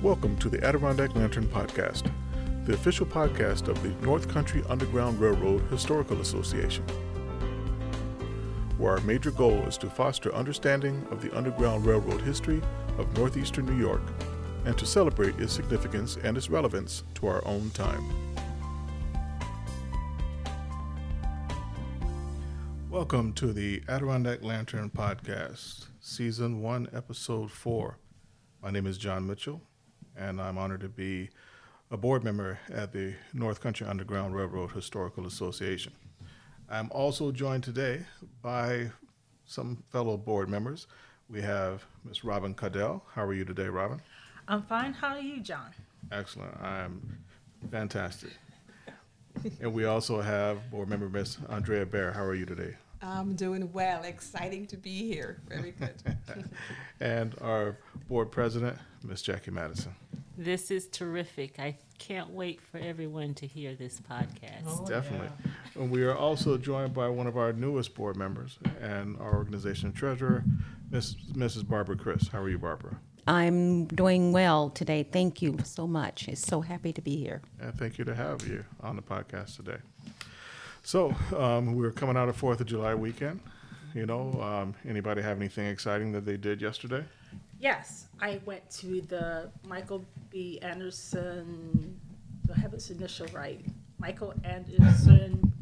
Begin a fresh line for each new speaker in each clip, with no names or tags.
Welcome to the Adirondack Lantern Podcast, the official podcast of the North Country Underground Railroad Historical Association, where our major goal is to foster understanding of the Underground Railroad history of northeastern New York and to celebrate its significance and its relevance to our own time. Welcome to the Adirondack Lantern Podcast, Season 1, Episode 4. My name is John Mitchell, and I'm honored to be a board member at the North Country Underground Railroad Historical Association. I'm also joined today by some fellow board members. We have Ms. Robin Caudell. How are you today, Robin?
I'm fine. How are you, John?
Excellent. I'm fantastic. and we also have board member Ms. Andrea Bear. How are you today?
I'm doing well. Exciting to be here. Very good.
and our board president, Ms. Jackie Madison.
This is terrific. I can't wait for everyone to hear this podcast.
Oh, Definitely. Yeah. And we are also joined by one of our newest board members and our organization treasurer, Ms. Mrs. Barbara Chris. How are you, Barbara?
I'm doing well today. Thank you so much. It's so happy to be here.
And thank you to have you on the podcast today. So um, we're coming out of Fourth of July weekend. You know, um, anybody have anything exciting that they did yesterday?
Yes, I went to the Michael B. Anderson. Do I have his initial right? Michael Anderson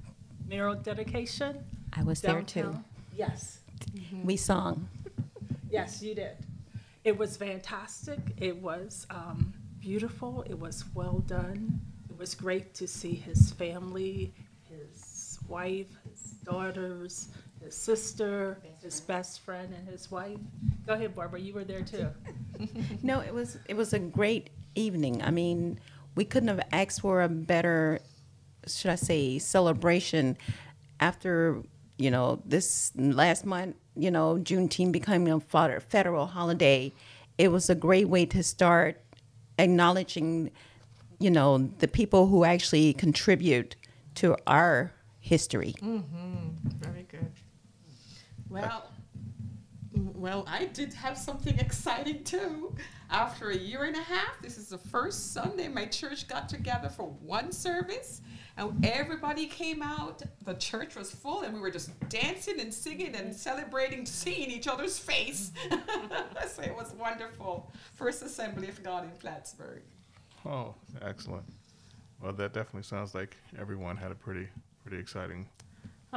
mural dedication.
I was downtown. there too.
Yes.
Mm-hmm. We sung.
Yes, you did. It was fantastic. It was um, beautiful. It was well done. It was great to see his family his wife, his daughters, his sister, his best friend, and his wife. Go ahead, Barbara. You were there too.
no, it was it was a great evening. I mean, we couldn't have asked for a better, should I say, celebration after you know this last month. You know, Juneteenth becoming a federal holiday. It was a great way to start acknowledging, you know, the people who actually contribute to our history.
Mm-hmm. Well, well, I did have something exciting too. After a year and a half, this is the first Sunday my church got together for one service, and everybody came out. The church was full, and we were just dancing and singing and celebrating, seeing each other's face. so it was wonderful. First Assembly of God in Plattsburgh.
Oh, excellent. Well, that definitely sounds like everyone had a pretty pretty exciting.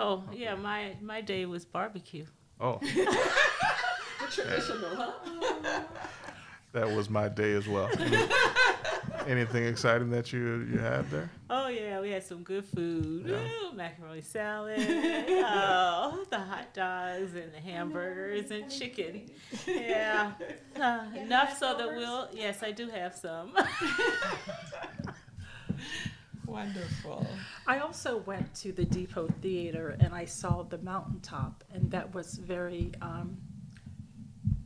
Oh yeah, my my day was barbecue.
Oh.
Traditional, huh?
that was my day as well. Anything exciting that you you had there?
Oh yeah, we had some good food. Yeah. Ooh, macaroni salad. oh, the hot dogs and the hamburgers and chicken. Yeah, uh, enough so that we'll. Yes, I do have some.
Wonderful.
I also went to the Depot Theater and I saw the mountaintop, and that was very um,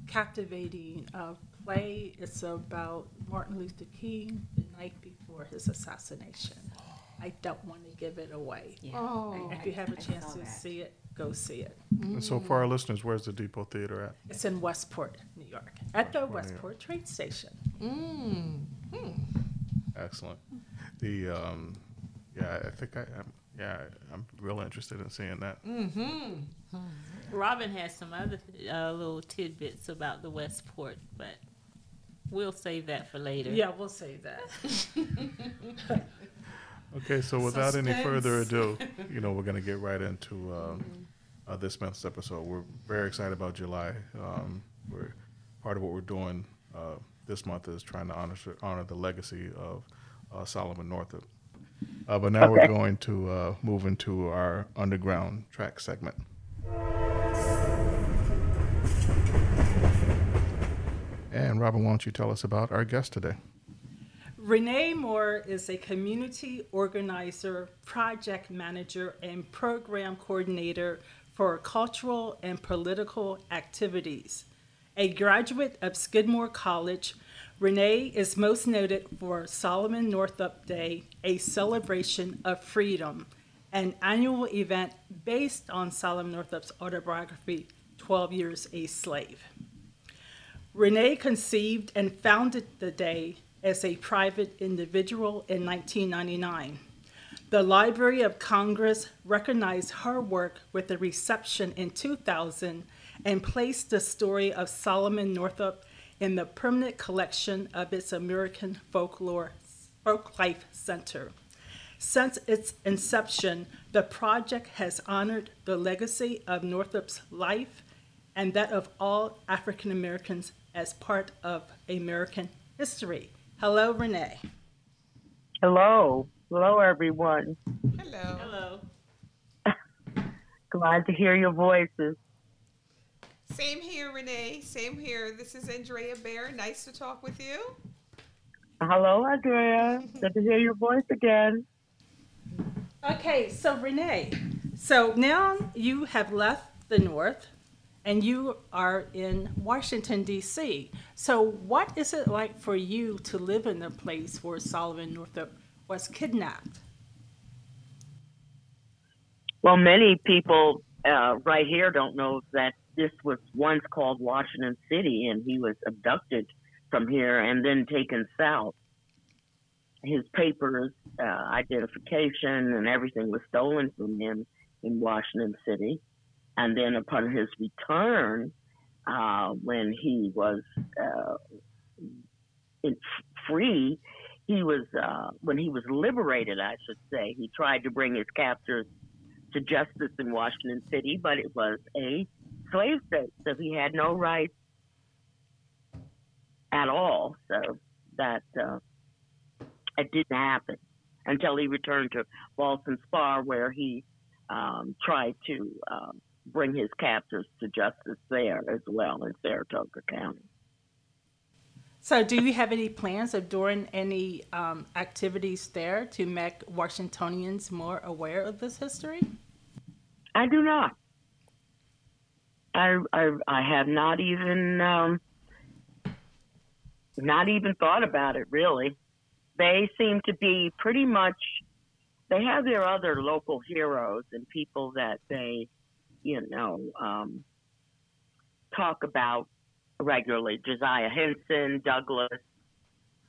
captivating uh, play. It's about Martin Luther King the night before his assassination. I don't want to give it away.
Yeah. Oh,
if you have a chance to see it, go see it.
And so, for our listeners, where's the Depot Theater at?
It's in Westport, New York, at the Westport train station.
Mm. Hmm.
Excellent the um, yeah, I think I, I'm, yeah, I'm real interested in seeing that.
Mm-hmm.
Robin has some other uh, little tidbits about the Westport, but we'll save that for later.
Yeah, we'll save that.
okay, so without Suspense. any further ado, you know, we're going to get right into um, mm-hmm. uh, this month's episode. We're very excited about July. Um, we're part of what we're doing uh, this month is trying to honor honor the legacy of uh, Solomon Northup. Uh, but now okay. we're going to uh, move into our underground track segment. And Robin, why don't you tell us about our guest today?
Renee Moore is a community organizer, project manager, and program coordinator for cultural and political activities. A graduate of Skidmore College, Renee is most noted for Solomon Northup Day, a celebration of freedom, an annual event based on Solomon Northup's autobiography, 12 Years a Slave. Renee conceived and founded the day as a private individual in 1999. The Library of Congress recognized her work with a reception in 2000 and placed the story of Solomon Northup in the permanent collection of its American Folklore Folklife Center. Since its inception, the project has honored the legacy of Northup's life and that of all African Americans as part of American history. Hello, Renee.
Hello. Hello, everyone.
Hello.
Hello.
Glad to hear your voices.
Same here, Renee. Same here. This is Andrea Bear. Nice to talk with you.
Hello, Andrea. Good to hear your voice again.
Okay, so Renee, so now you have left the North and you are in Washington, D.C. So, what is it like for you to live in the place where Solomon Northup was kidnapped?
Well, many people uh, right here don't know that this was once called Washington City, and he was abducted from here and then taken south. His papers, uh, identification, and everything was stolen from him in Washington City. And then upon his return, uh, when he was uh, free, he was uh, when he was liberated, I should say. He tried to bring his captors to justice in Washington City, but it was a slave state, so he had no rights at all. So that uh, it didn't happen until he returned to Ballston Spa, where he um, tried to um, bring his captors to justice there as well in Saratoga County.
So, do you have any plans of doing any um, activities there to make Washingtonians more aware of this history?
I do not. I I, I have not even um, not even thought about it really. They seem to be pretty much. They have their other local heroes and people that they, you know, um, talk about regularly. Josiah Henson, Douglass,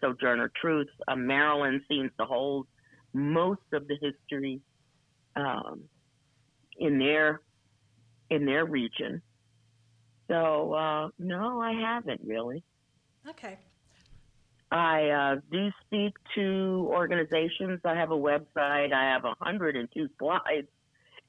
Sojourner Truth. Uh, Maryland seems to hold most of the history um, in their in their region. So uh, no, I haven't really.
Okay.
I uh, do speak to organizations. I have a website. I have 102 slides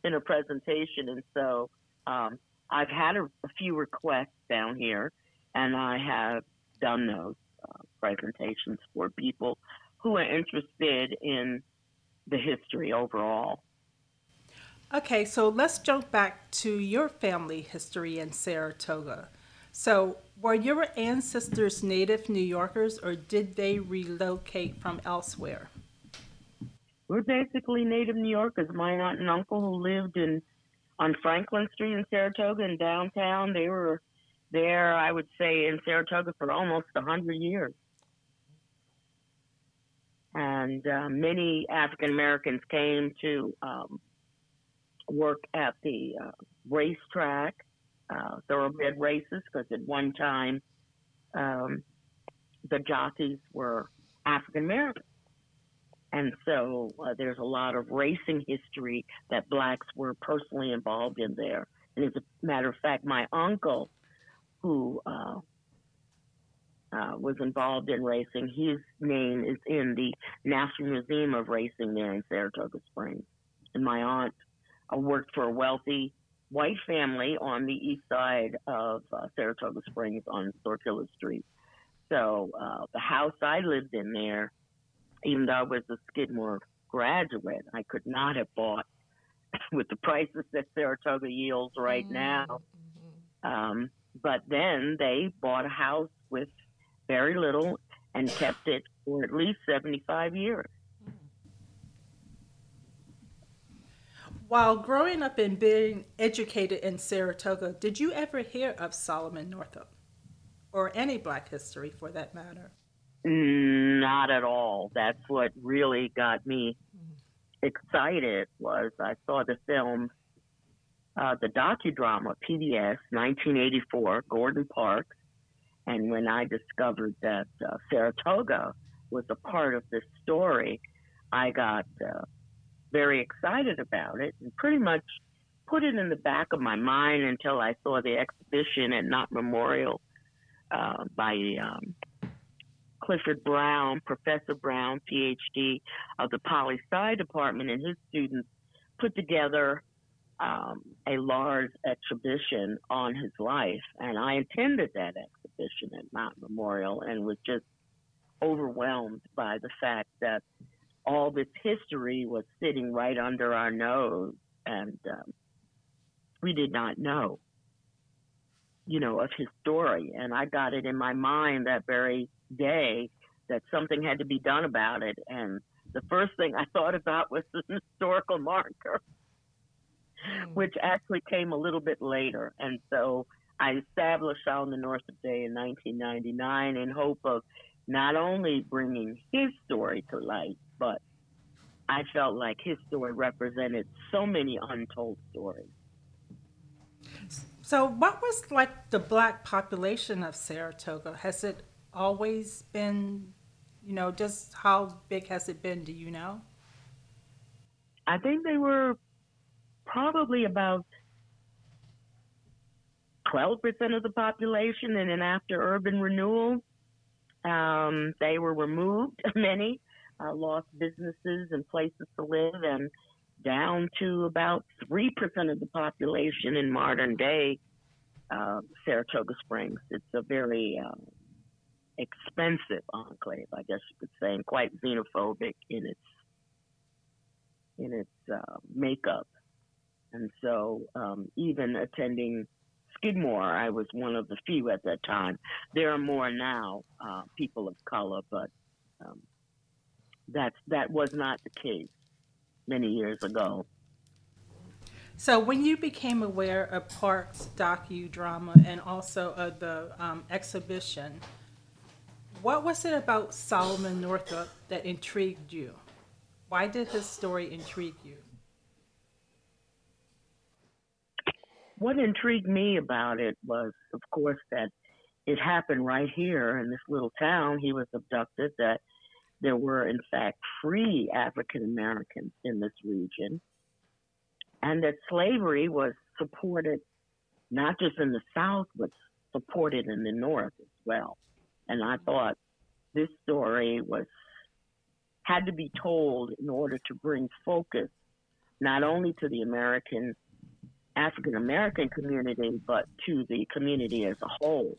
in a presentation, and so um, I've had a, a, few requests down here, and I have done those uh, presentations for people who are interested in the history overall.
Okay, so let's jump back to your family history in Saratoga. So, were your ancestors native New Yorkers or did they relocate from elsewhere?
We're basically native New Yorkers. My aunt and uncle who lived in on Franklin Street in Saratoga in downtown, they were there, I would say, in Saratoga for almost a 100 years. And uh, many African Americans came to um, work at the uh, racetrack, uh, thoroughbred races, because at one time um, the jockeys were African American. And so uh, there's a lot of racing history that blacks were personally involved in there. And as a matter of fact, my uncle, who uh, uh, was involved in racing, his name is in the National Museum of Racing there in Saratoga Springs. And my aunt I worked for a wealthy white family on the east side of uh, Saratoga Springs on Sortilla Street. So uh, the house I lived in there, even though I was a Skidmore graduate, I could not have bought with the prices that Saratoga yields right mm-hmm. now. Um, but then they bought a house with very little and kept it for at least 75 years.
While growing up and being educated in Saratoga, did you ever hear of Solomon Northup or any black history for that matter?
Not at all. That's what really got me excited was I saw the film, uh, the docudrama PBS 1984, Gordon Parks, And when I discovered that uh, Saratoga was a part of this story, I got uh, very excited about it and pretty much put it in the back of my mind until I saw the exhibition at Nott Memorial uh, by um, Clifford Brown, Professor Brown, PhD of the Poli Sci Department, and his students put together um, a large exhibition on his life. And I attended that exhibition at Nott Memorial and was just overwhelmed by the fact that all this history was sitting right under our nose. And um, we did not know, you know, of his story. And I got it in my mind that very day that something had to be done about it. And the first thing I thought about was the historical marker, mm. which actually came a little bit later. And so I established on the Northup Day in 1999 in hope of not only bringing his story to light, but I felt like his story represented so many untold stories.
So, what was like the black population of Saratoga? Has it always been, you know, just how big has it been? Do you know?
I think they were probably about 12% of the population, and then after urban renewal, um, they were removed, many uh, lost businesses and places to live, and down to about 3% of the population in modern day uh, Saratoga Springs. It's a very uh, expensive enclave, I guess you could say, and quite xenophobic in its in its uh, makeup. And so, um, even attending Skidmore, I was one of the few at that time. There are more now, uh, people of color, but um, that's that was not the case many years ago.
So, when you became aware of Parks docudrama and also of the um, exhibition, what was it about Solomon Northup that intrigued you? Why did his story intrigue you?
What intrigued me about it was, of course, that it happened right here in this little town. He was abducted, that there were, in fact, free African Americans in this region, and that slavery was supported not just in the South, but supported in the North as well. And I thought this story was had to be told in order to bring focus not only to the American African American community, but to the community as a whole,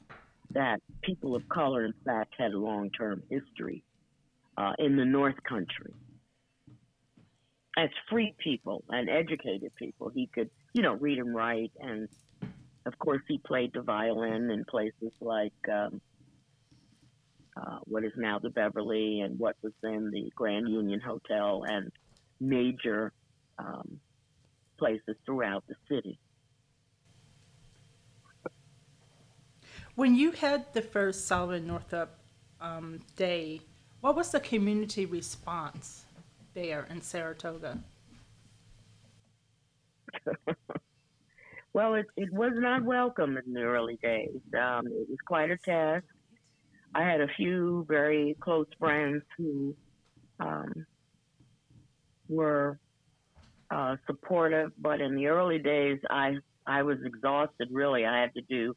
that people of color, in fact, had a long term history uh, in the North Country. As free people and educated people, he could, you know, read and write. And of course, he played the violin in places like um, uh, what is now the Beverly and what was then the Grand Union Hotel and major um, places throughout the city.
When you had the first Solomon Northup um, Day, what was the community response there in Saratoga?
well, it, it was not welcome in the early days. Um, it was quite a task. I had a few very close friends who um, were uh, supportive, but in the early days, I I was exhausted. Really, I had to do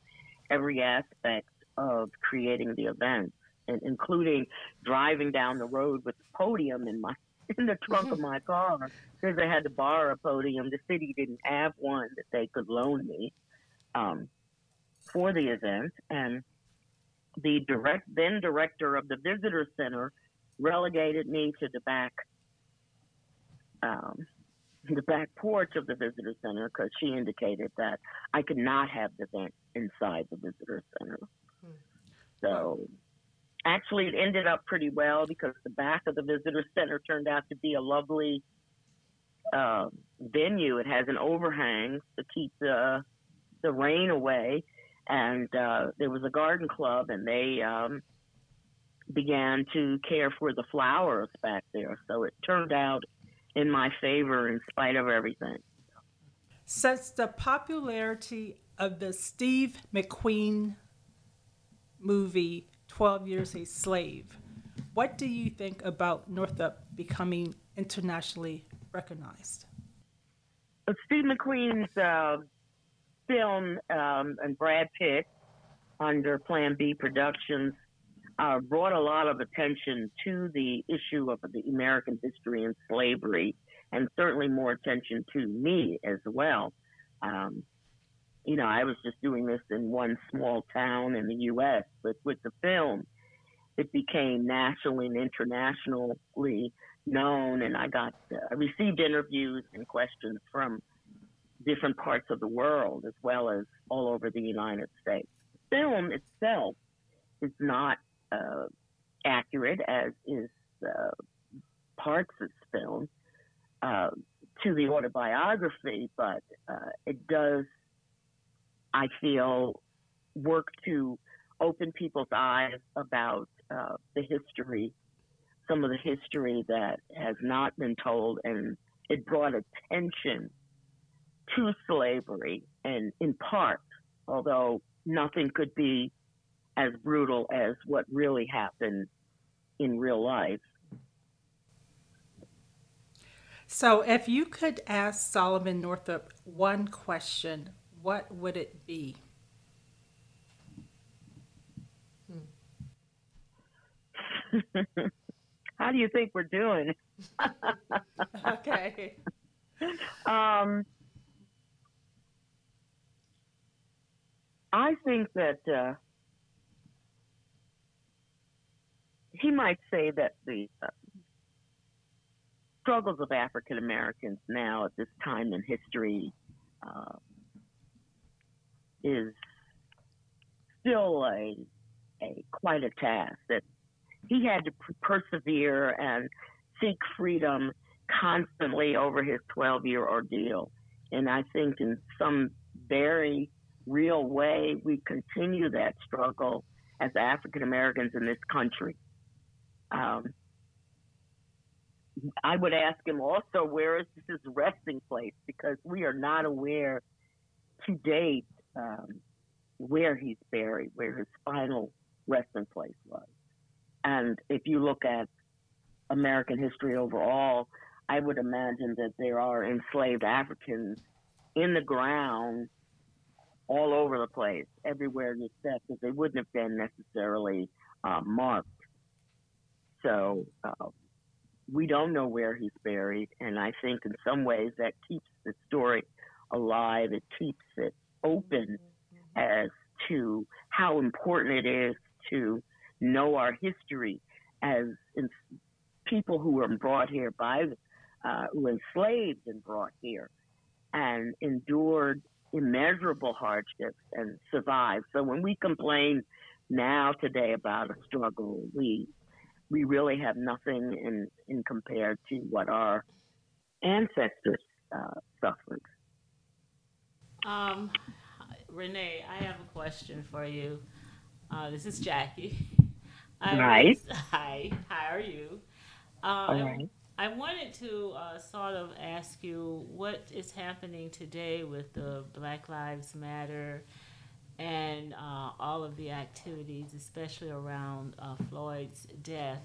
every aspect of creating the event, and including driving down the road with the podium in my in the trunk of my car because I had to borrow a podium. The city didn't have one that they could loan me um, for the event, and the direct then director of the visitor center relegated me to the back um, the back porch of the visitor center because she indicated that I could not have the event inside the visitor center. Hmm. So actually, it ended up pretty well because the back of the visitor center turned out to be a lovely uh, venue. It has an overhang to keep the the rain away, and uh, there was a garden club, and they um, began to care for the flowers back there. So it turned out in my favor in spite of everything.
Since the popularity of the Steve McQueen movie 12 Years a Slave. What do you think about Northup becoming internationally recognized?
Steve McQueen's uh, film um, and Brad Pitt under Plan B Productions uh, brought a lot of attention to the issue of the American history and slavery, and certainly more attention to me as well. Um, you know, I was just doing this in one small town in the U.S., but with the film, it became nationally and internationally known, and I got uh, I received interviews and questions from different parts of the world as well as all over the United States. The film itself is not uh, accurate, as is uh, Parks' film, uh, to the autobiography, but uh, it does, I feel, work to open people's eyes about uh, the history, some of the history that has not been told, and it brought attention to slavery, and in part, although nothing could be as brutal as what really happened in real life.
So, if you could ask Solomon Northup one question, what would it be?
How do you think we're doing?
okay.
Um, I think that uh, he might say that the uh, struggles of African Americans now at this time in history uh, is still a, a quite a task that he had to persevere and seek freedom constantly over his 12 year ordeal. And I think in some very real way, we continue that struggle as African Americans in this country. Um, I would ask him also, where is his resting place? Because we are not aware to date um, where he's buried, where his final resting place was. And if you look at American history overall, I would imagine that there are enslaved Africans in the ground all over the place, everywhere you step, because they wouldn't have been necessarily uh, marked. So uh, we don't know where he's buried, and I think in some ways that keeps the story alive. It keeps it open as to how important it is to know our history as people who were brought here by, uh, who enslaved and brought here and endured immeasurable hardships and survived. So when we complain now today about a struggle, we we really have nothing in, in compared to what our ancestors uh, suffered.
Um, Renee, I have a question for you. Uh, this is Jackie.
I Was,
hi. How are you? Uh,
All right.
I wanted to uh, sort of ask you what is happening today with the Black Lives Matter and uh, all of the activities, especially around uh, Floyd's death.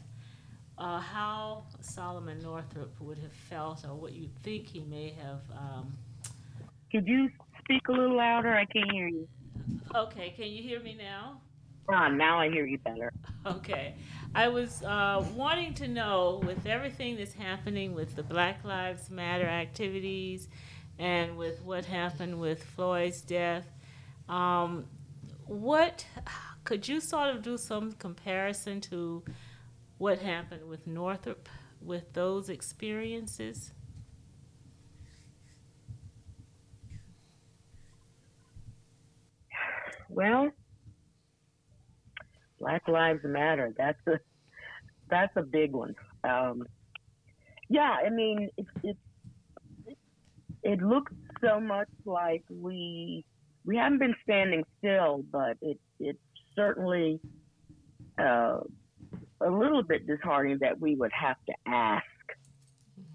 Uh, how Solomon Northup would have felt, or what you think he may have. Um,
Could you speak a little louder? I can't hear you.
Okay, can you hear me now?
Ah, now I hear you better.
Okay. I was uh, wanting to know, with everything that's happening with the Black Lives Matter activities and with what happened with Floyd's death, um, what could you sort of do some comparison to what happened with Northup with those experiences?
Well, Black Lives Matter. That's a that's a big one. Um, yeah, I mean, it, it it looks so much like we we haven't been standing still, but it it certainly uh, a little bit disheartening that we would have to ask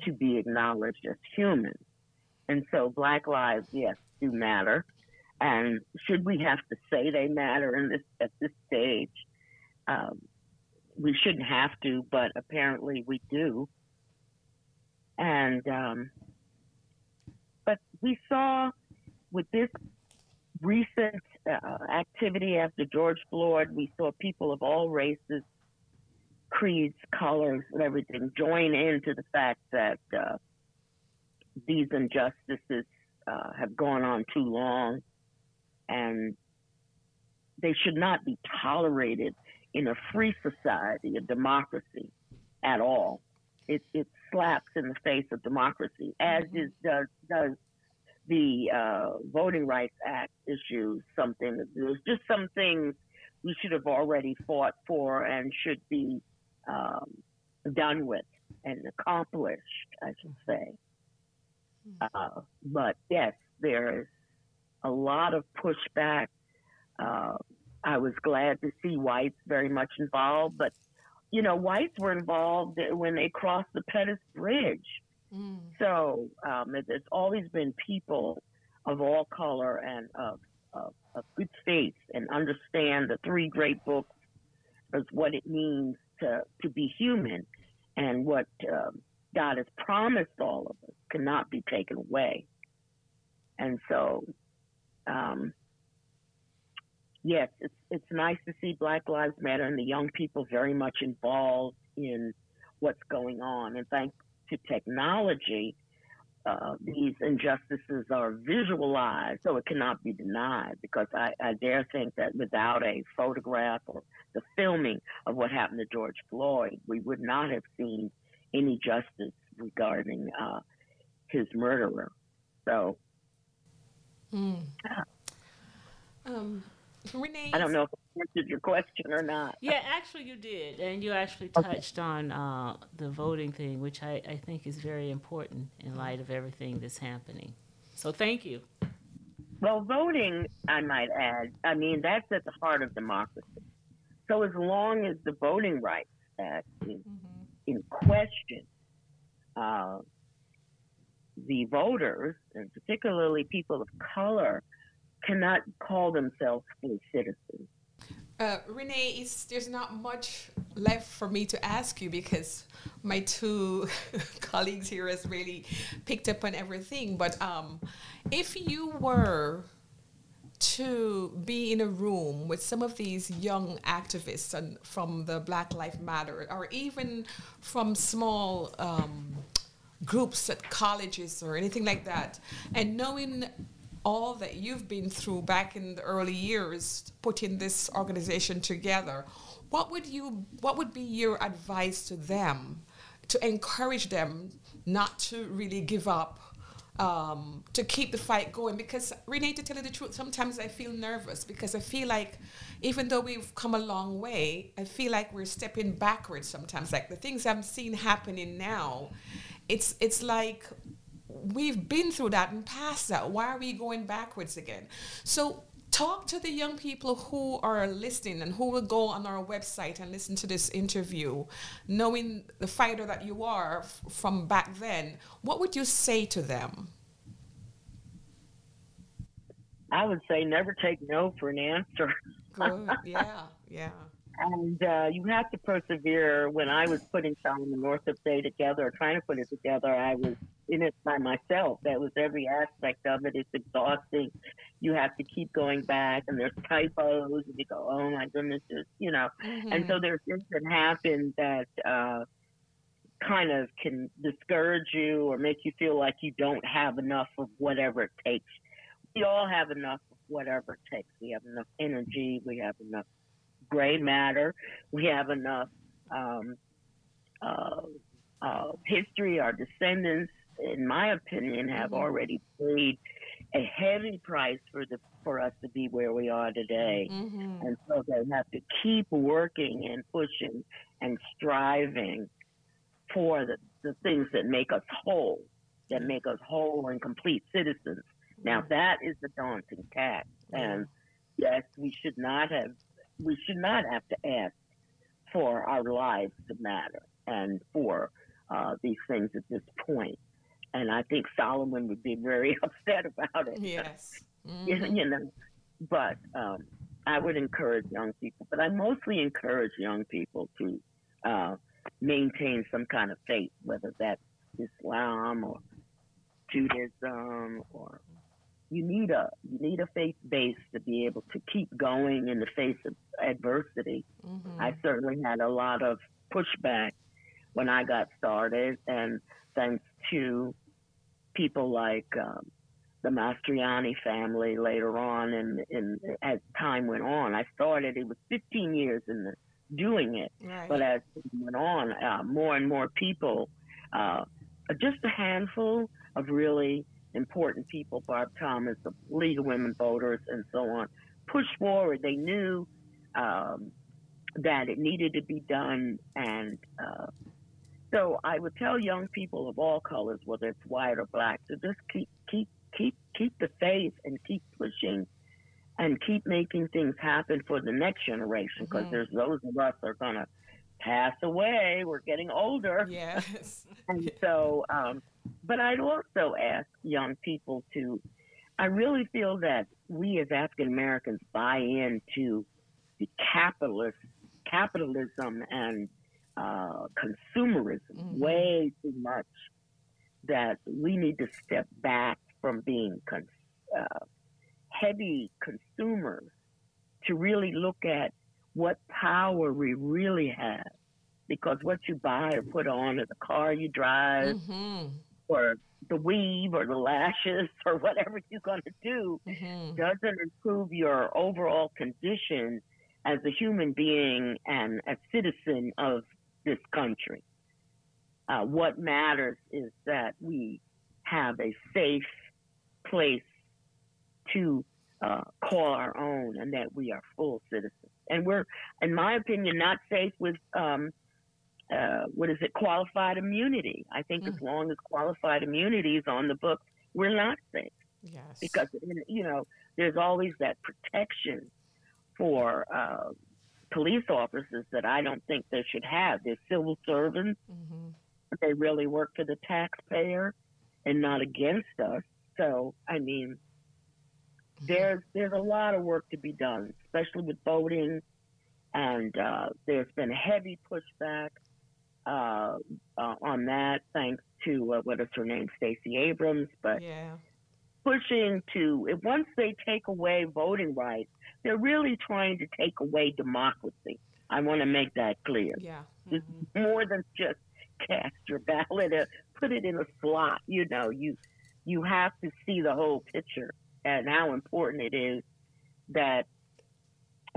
to be acknowledged as human. And so, Black lives, yes, do matter, And should we have to say they matter in this at this stage? Um, we shouldn't have to, but apparently we do. And um, but we saw with this recent uh, activity after George Floyd, we saw people of all races, creeds, colors, and everything join into the fact that uh, these injustices uh, have gone on too long and they should not be tolerated in a free society, a democracy at all. It, it slaps in the face of democracy, as mm-hmm. is, does, does the uh, Voting Rights Act issue something. There's just some things we should have already fought for and should be um, done with and accomplished, I should say. Hmm. Uh, but yes, there is a lot of pushback. Uh, I was glad to see whites very much involved, but you know, whites were involved when they crossed the Pettus Bridge. Mm. So um, there's always been people of all color and of, of, of good faith and understand the three great books as what it means to, to be human and what um, God has promised all of us cannot be taken away. And so, um, yes, it's it's nice to see Black Lives Matter and the young people very much involved in what's going on. And thanks to technology, uh, these injustices are visualized, so it cannot be denied. Because I, I dare think that without a photograph or the filming of what happened to George Floyd, we would not have seen any justice regarding uh, his murderer. So, mm. um, Renee, I don't know if I answered your question or not.
Yeah, actually, you did, and you actually touched okay. on uh, the voting thing, which I, I think is very important in light of everything that's happening. So, thank you.
Well, voting, I might add, I mean, that's at the heart of democracy. So, as long as the Voting Rights Act is mm-hmm. in question, uh, the voters, and particularly people of color, cannot call themselves full citizens.
Uh, Renee, there's not much left for me to ask you because my two colleagues here has really picked up on everything. But um, if you were to be in a room with some of these young activists and from the Black Lives Matter, or even from small um, groups at colleges or anything like that, and knowing all that you've been through back in the early years putting this organization together, what would you what would be your advice to them to encourage them not to really give up? Um, to keep the fight going because Renee, to tell you the truth, sometimes I feel nervous because I feel like even though we've come a long way, I feel like we're stepping backwards sometimes. Like the things I'm seeing happening now, it's it's like we've been through that and past that. Why are we going backwards again? So talk to the young people who are listening and who will go on our website and listen to this interview, knowing the fighter that you are f- from back then. What would you say to them?
I would say never take no for an answer.
Good. Yeah. Yeah.
And uh, you have to persevere. When I was putting Solomon Northup Day together, trying to put it together, I was in it by myself. That was every aspect of it. It's exhausting. You have to keep going back, and there's typos, and you go, "Oh my goodness," you know. Mm-hmm. And so there's things that happen that uh, kind of can discourage you or make you feel like you don't have enough of whatever it takes. We all have enough of whatever it takes. We have enough energy. We have enough gray matter. We have enough um, uh, uh, history. Our descendants, in my opinion, have mm-hmm. already paid a heavy price for the for us to be where we are today. Mm-hmm. And so they have to keep working and pushing and striving for the, the things that make us whole, that make us whole and complete citizens. Now mm-hmm. that is a daunting task. And yes, we should not have we should not have to ask for our lives to matter and for uh, these things at this point. And I think Solomon would be very upset about it.
Yes.
mm-hmm. you know. But um, I would encourage young people, but I mostly encourage young people to uh, maintain some kind of faith, whether that's Islam or Judaism or you need a you need a faith base to be able to keep going in the face of adversity. Mm-hmm. I certainly had a lot of pushback when I got started, and thanks to people like um, the Mastriani family later on, and, and as time went on, I started. It was 15 years in the doing it, right. but as it went on, uh, more and more people, uh, just a handful of really important people, Barb Thomas, the League of Women Voters, and so on, pushed forward. They knew um, that it needed to be done, and uh, so I would tell young people of all colors, whether it's white or black, to just keep keep keep keep the faith and keep pushing and keep making things happen for the next generation because mm-hmm. there's those of us that are gonna pass away. We're getting older.
Yes.
and so, um, but I'd also ask young people to. I really feel that we as African Americans buy into the capitalist capitalism and uh, consumerism mm-hmm. way too much that we need to step back from being con- uh, heavy consumers to really look at what power we really have. Because what you buy or put on, or the car you drive, mm-hmm. or the weave, or the lashes, or whatever you're going to do, mm-hmm. doesn't improve your overall condition as a human being and a citizen of this country. Uh, what matters is that we have a safe place to uh, call our own and that we are full citizens. And we're, in my opinion, not safe with, um, uh, what is it, qualified immunity. I think mm. as long as qualified immunity is on the books, we're not safe.
Yes.
Because, you know, there's always that protection for uh, police officers that I don't think they should have. They're civil servants. Mm-hmm. They really work for the taxpayer and not against us. So, I mean, there's there's a lot of work to be done, especially with voting, and uh, there's been heavy pushback uh, uh, on that, thanks to uh, what is her name, Stacey Abrams. But
yeah.
pushing to once they take away voting rights, they're really trying to take away democracy. I want to make that clear.
Yeah.
Mm-hmm. It's more than just cast your ballot, or put it in a slot. You know, you you have to see the whole picture and how important it is that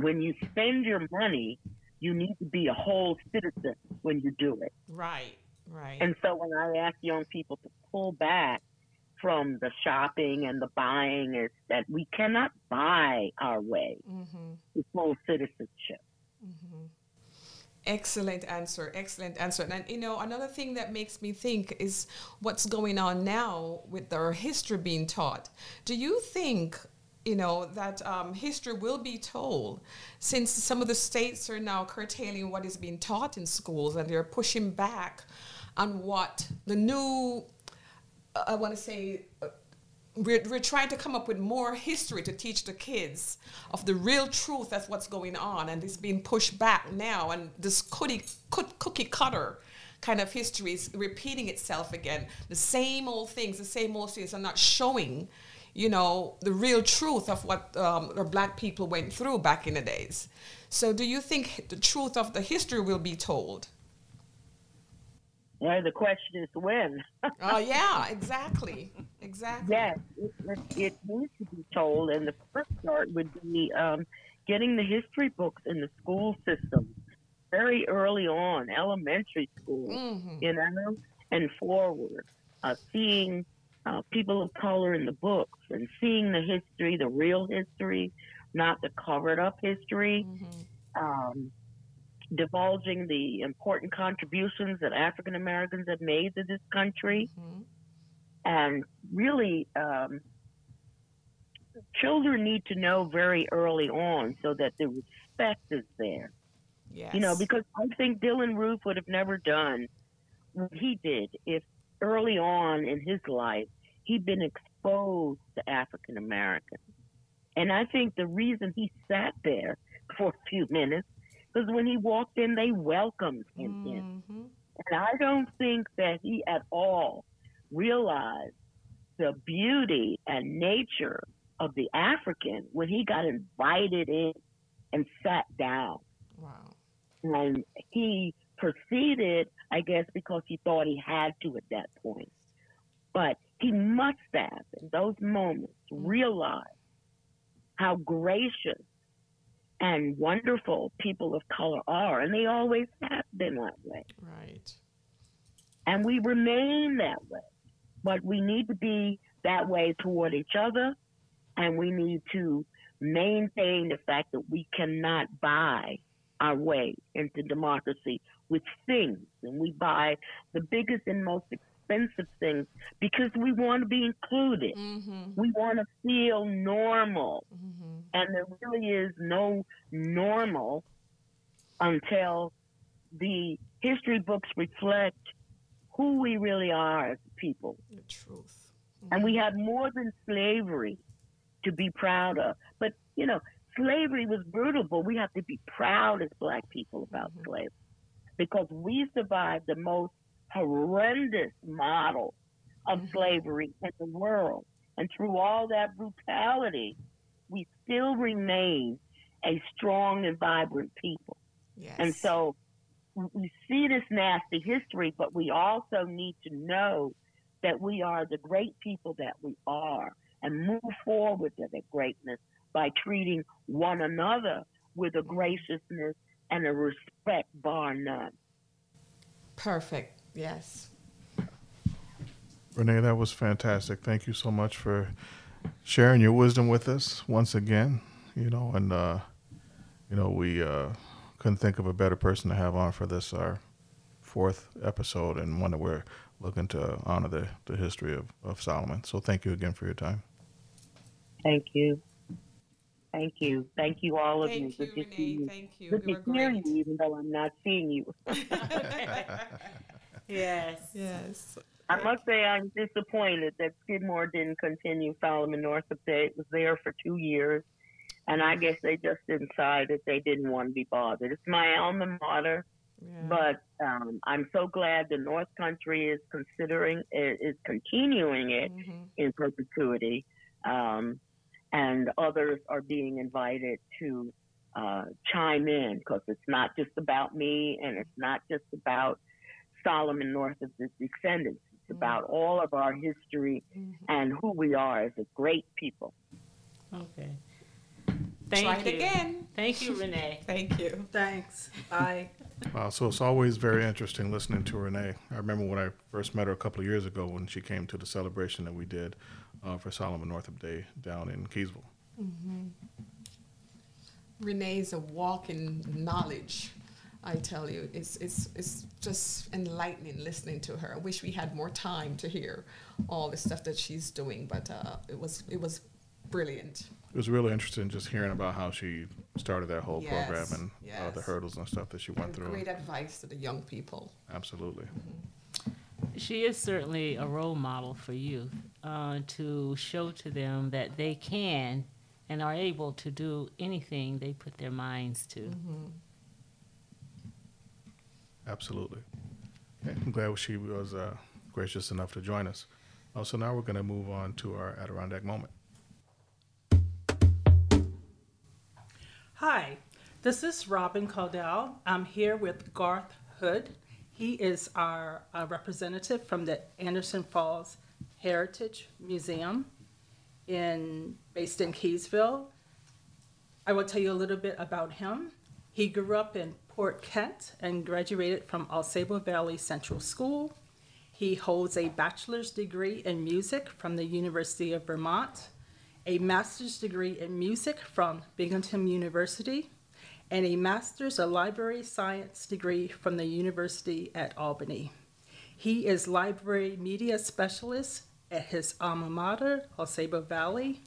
when you spend your money, you need to be a whole citizen when you do it.
Right, right.
And so when I ask young people to pull back from the shopping and the buying, is that we cannot buy our way mm-hmm. to full citizenship. Mm-hmm.
Excellent answer. Excellent answer. And you know, another thing that makes me think is what's going on now with our history being taught. Do you think, you know, that um, history will be told since some of the states are now curtailing what is being taught in schools and they're pushing back on what the new, I want to say, uh, we're, we're trying to come up with more history to teach the kids of the real truth of what's going on and it's being pushed back now and this cookie, cookie cutter kind of history is repeating itself again. The same old things the same old things are not showing you know the real truth of what um, the black people went through back in the days. So do you think the truth of the history will be told
well, the question is when.
oh yeah, exactly, exactly.
Yes, it, it, needs to be told, and the first start would be um, getting the history books in the school system very early on, elementary school, mm-hmm. you know, and forward. Uh, seeing uh, people of color in the books and seeing the history, the real history, not the covered up history. Mm-hmm. Um, divulging the important contributions that African Americans have made to this country. Mm-hmm. And really, um, children need to know very early on so that the respect is there.
Yes.
You know, because I think Dylann Roof would have never done what he did if early on in his life he'd been exposed to African Americans. And I think the reason he sat there for a few minutes was when he walked in, they welcomed him in.
Mhm.
And I don't think that he at all realized the beauty and nature of the African when he got invited in and sat down.
Wow.
And he proceeded, I guess, because he thought he had to at that point. But he must have, in those moments, realized how gracious and wonderful people of color are. And they always have been that way.
Right.
And we remain that way. But we need to be that way toward each other. And we need to maintain the fact that we cannot buy our way into democracy with things. And we buy the biggest and most expensive things because we want to be included.
Mm-hmm.
We want to feel normal.
Mm-hmm.
And there really is no normal until the history books reflect who we really are as people.
The truth.
And we have more than slavery to be proud of. But, you know, slavery was brutal, but we have to be proud as black people about
Mhm.
slavery because we survived the most horrendous model of
Mhm.
slavery in the world. And through all that brutality, we still remain a strong and vibrant people.
Yes.
And so we see this nasty history, but we also need to know that we are the great people that we are and move forward to that greatness by treating one another with a graciousness and a respect bar none.
Perfect. Yes.
Renee, that was fantastic. Thank you so much for sharing your wisdom with us once again. You know, and uh, you know we uh, couldn't think of a better person to have on for this our fourth episode and one that we're looking to honor the, the history of, of Solomon. So thank you again for your time.
Thank you. Thank you. Thank you, all of you.
Thank you,
Good to see
Renee.
you.
Thank you.
Good
You
to hear you, even though I'm not seeing you.
Yes.
yes.
I must say I'm disappointed that Skidmore didn't continue Solomon Northup Day. It was there for two years, and I guess they just decided they didn't want to be bothered. It's my alma mater,
Yeah.
but um, I'm so glad the North Country is considering is continuing it
Mhm.
in perpetuity, um, and others are being invited to uh, chime in because it's not just about me and it's not just about Solomon Northup's descendants. It's about all of our history
Mhm.
and who we are as a great people.
Okay. Thank
Try
you.
it again.
Thank you, Renee.
Thank you.
Thanks. Bye.
Wow, so it's always very interesting listening to Renee. I remember when I first met her a couple of years ago when she came to the celebration that we did uh, for Solomon Northup Day down in Keeseville.
Renee's a walk-in knowledge. I tell you, it's, it's, it's just enlightening listening to her. I wish we had more time to hear all the stuff that she's doing, but uh, it was it was brilliant.
It was really interesting just hearing about how she started that whole program
Yes,
and uh, the hurdles and stuff that she went
And
through.
Great advice to the young people.
Absolutely.
She is certainly a role model for youth uh, to show to them that they can and are able to do anything they put their minds to.
Absolutely. I'm glad she was uh, gracious enough to join us. Uh, so now we're going to move on to our Adirondack moment.
Hi, this is Robin Caudell. I'm here with Garth Houde. He is our uh, representative from the Anderson Falls Heritage Museum in based in Keeseville. I will tell you a little bit about him. He grew up in Port Kent and graduated from AuSable Valley Central School. He holds a bachelor's degree in music from the University of Vermont, a master's degree in music from Binghamton University, and a master's of library science degree from the University at Albany. He is library media specialist at his alma mater, AuSable Valley.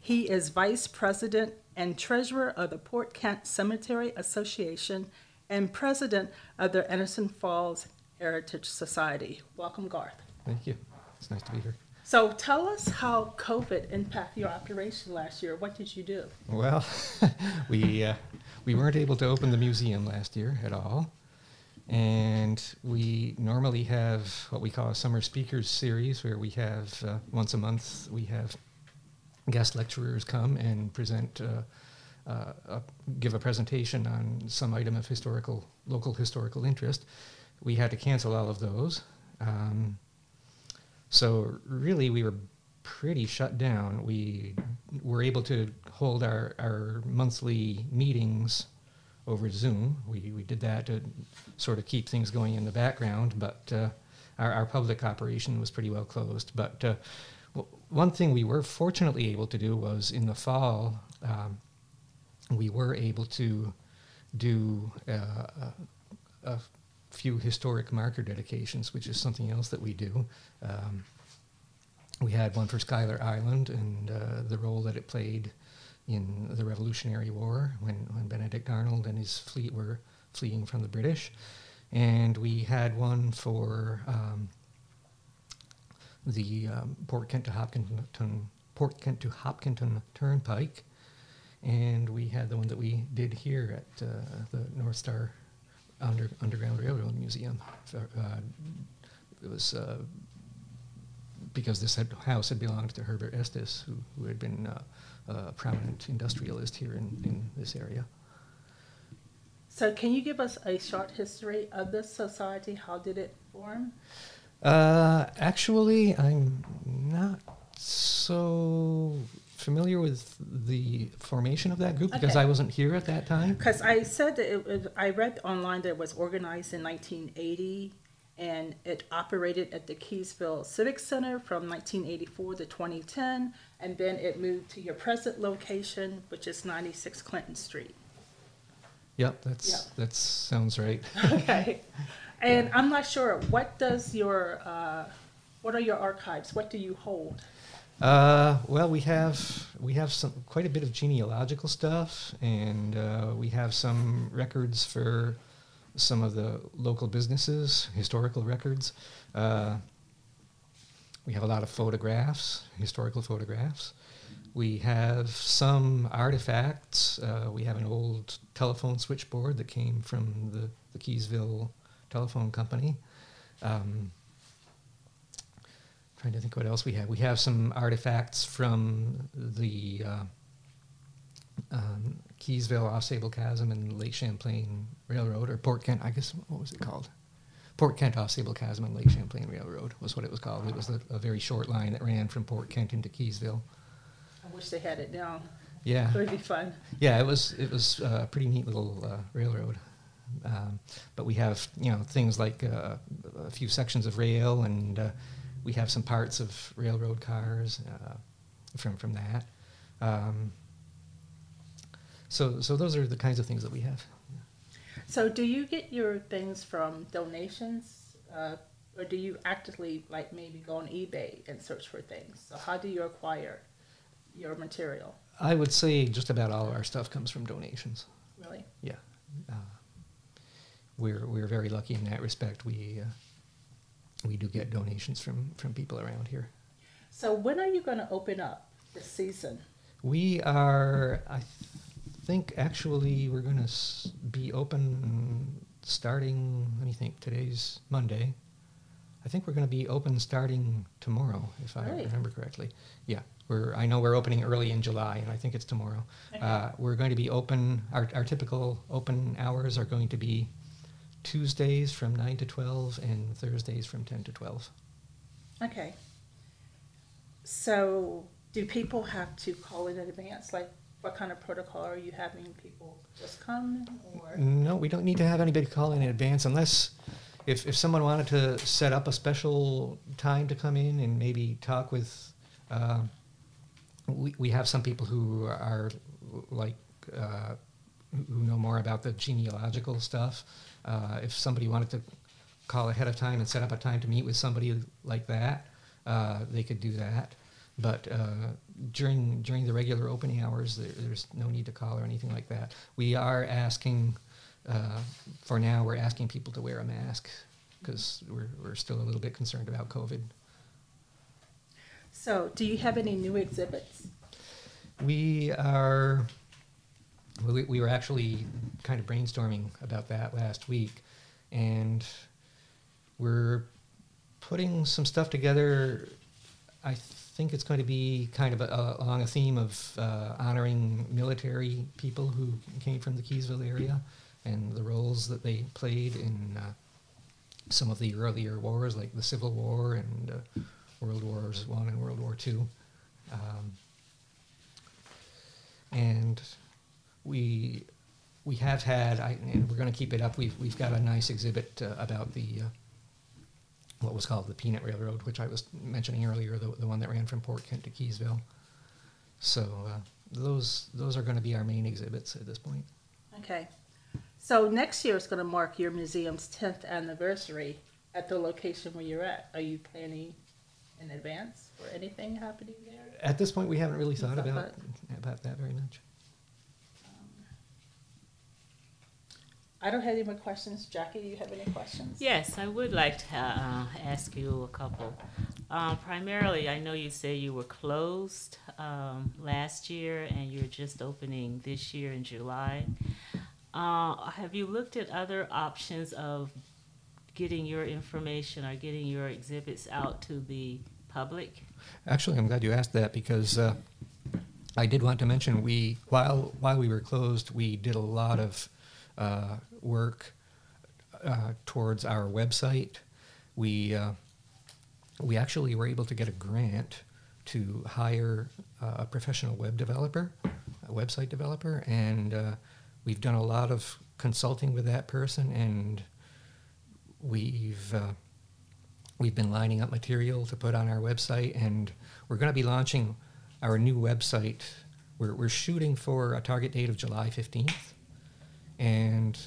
He is vice president and treasurer of the Port Kent Cemetery Association and president of the Anderson Falls Heritage Society. Welcome, Garth.
Thank you. It's nice to be here.
So tell us how COVID impacted your operation last year. What did you do?
Well, we uh, we weren't able to open the museum last year at all, and we normally have what we call a summer speakers series, where we have uh, once a month we have guest lecturers come and present. Uh, uh, give a presentation on some item of historical local historical interest. We had to cancel all of those. Um, so really, we were pretty shut down. We were able to hold our, our monthly meetings over Zoom. We, we did that to sort of keep things going in the background, but uh, our, our public operation was pretty well closed. But uh, w- one thing we were fortunately able to do was in the fall, um, we were able to do uh, a, few historic marker dedications, which is something else that we do. Um, we had one for Schuyler Island and uh, the role that it played in the Revolutionary War when, when Benedict Arnold and his fleet were fleeing from the British. And we had one for um, the um, Port Kent to Hopkinton, Port Kent to Hopkinton Turnpike. And we had the one that we did here at uh, the North Star Under, Underground Railroad Museum. Uh, it was uh, because this had, house had belonged to Herbert Estes, who, who had been uh, a prominent industrialist here in, in this area.
So, can you give us a short history of this society? How did it form?
Uh, actually, I'm not so familiar with the formation of that group because
Okay.
I wasn't here at that time.
Because I said that it, was- I read online that it was organized in 1980 and it operated at the Keeseville Civic Center from 1984 to 2010, and then it moved to your present location, which is 96 Clinton Street.
Yep, that's
Yeah.
that sounds right.
Okay. And I'm not sure, what does your, uh, what are your archives? What do you hold?
Uh, well, we have we have some quite a bit of genealogical stuff, and uh, we have some records for some of the local businesses, historical records. Uh, we have a lot of photographs, historical photographs. We have some artifacts. Uh, we have an old telephone switchboard that came from the, the Keeseville Telephone Company. Um, trying to think what else we have. We have some artifacts from the uh, um, Keeseville, Ausable Chasm, and Lake Champlain Railroad, or Port Kent. I guess what was it called? Port Kent, Ausable Chasm, and Lake Champlain Railroad was what it was called. It was a, a very short line that ran from Port Kent into Keeseville.
I wish they had it down.
Yeah,
It would be fun.
yeah, it was it was uh, a pretty neat little uh, railroad. Um, but we have you know things like uh, a few sections of rail, and uh, we have some parts of railroad cars uh, from from that. Um, so so those are the kinds of things that we have.
So, do you get your things from donations, uh, or do you actively, like, maybe go on eBay and search for things? So, how do you acquire your material?
I would say just about all of our stuff comes from donations.
Really?
Yeah, uh, we're we're very lucky in that respect. We uh, we do get donations from from people around here.
So, when are you going to open up this season?
We are, I think, actually, we're going to be open starting. Let me think. Today's Monday. I think we're going to be open starting tomorrow, if I
Great.
remember correctly. Yeah, we're. I know we're opening early in July, and I think it's tomorrow. Uh, we're going to be open. Our our typical open hours are going to be Tuesdays from nine to twelve and Thursdays from ten to twelve.
Okay. So, do people have to call in advance? Like, what kind of protocol are you having people just come, or
No, we don't need to have anybody call in advance unless if, if someone wanted to set up a special time to come in and maybe talk with. Uh, we, we have some people who are like uh, who know more about the genealogical stuff. Uh, if somebody wanted to call ahead of time and set up a time to meet with somebody like that, uh, they could do that. But uh, during during the regular opening hours, there, there's no need to call or anything like that. We are asking, uh, for now, we're asking people to wear a mask because we're, we're still a little bit concerned about COVID.
So, do you have any new exhibits?
We are. We, we were actually kind of brainstorming about that last week, and we're putting some stuff together. I think it's going to be kind of a, along a theme of uh, honoring military people who came from the Keeseville area and the roles that they played in uh, some of the earlier wars, like the Civil War and uh, World Wars One and World War Two. Um, and we we have had, I, and we're going to keep it up. We've we've got a nice exhibit uh, about the uh, what was called the Peanut Railroad, which I was mentioning earlier, the, the one that ran from Port Kent to Keeseville. So uh, those those are going to be our main exhibits at this point.
Okay. So next year is going to mark your museum's 10th anniversary at the location where you're at. Are you planning in advance for anything happening there?
At this point, we haven't really thought
Thought
about about that very much.
I don't have any more questions. Jackie, do you have any questions?
Yes, I would like to uh, ask you a couple. Um, primarily, I know you say you were closed um, last year and you're just opening this year in July. Uh, have you looked at other options of getting your information or getting your exhibits out to the public?
Actually, I'm glad you asked that because uh, I did want to mention we while while we were closed, we did a lot of uh, work uh, towards our website. We uh, we actually were able to get a grant to hire uh, a professional web developer, a website developer, and uh, we've done a lot of consulting with that person, and we've we've been lining up material to put on our website, and we're going to be launching our new website. We're, we're shooting for a target date of July 15th, and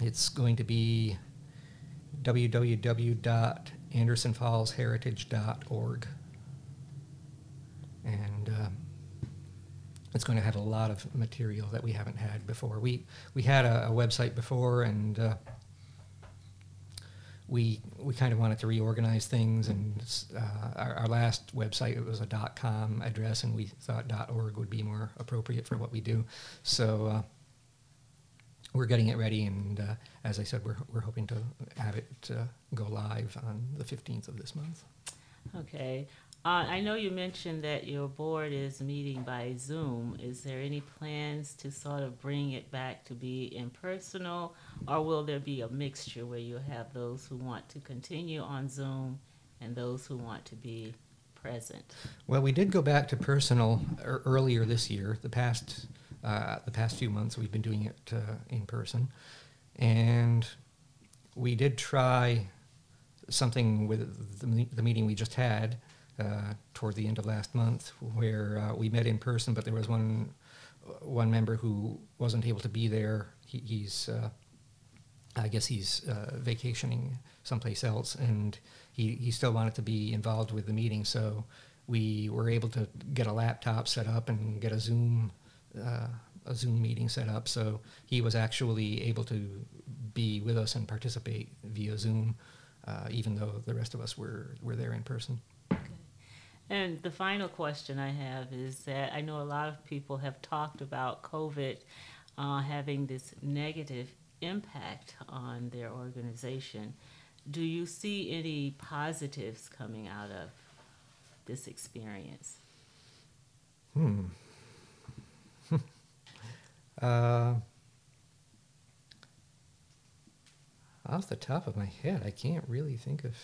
it's going to be www.andersonfallsheritage.org. And uh, it's going to have a lot of material that we haven't had before. We, we had a, a website before, and uh, we, we kind of wanted to reorganize things. And uh, our, our last website, it was a .com address, and we thought .org would be more appropriate for what we do. So uh, we're getting it ready, and uh, as I said, we're, we're hoping to have it uh, go live on the 15th of this month.
Okay. Uh, I know you mentioned that your board is meeting by Zoom. Is there any plans to sort of bring it back to be impersonal, or will there be a mixture where you have those who want to continue on Zoom and those who want to be present?
Well, we did go back to personal er, earlier this year. The past uh, the past few months, we've been doing it uh, in person, and we did try something with the, the meeting we just had uh, toward the end of last month, where uh, we met in person, but there was one one member who wasn't able to be there. He, he's uh, I guess he's uh, vacationing someplace else, and he, he still wanted to be involved with the meeting. So we were able to get a laptop set up and get a Zoom uh, a Zoom meeting set up. So he was actually able to be with us and participate via Zoom, uh, even though the rest of us were were there in person.
And the final question I have is that I know a lot of people have talked about COVID uh, having this negative impact on their organization. Do you see any positives coming out of this experience?
Hmm. uh, off the top of my head, I can't really think of.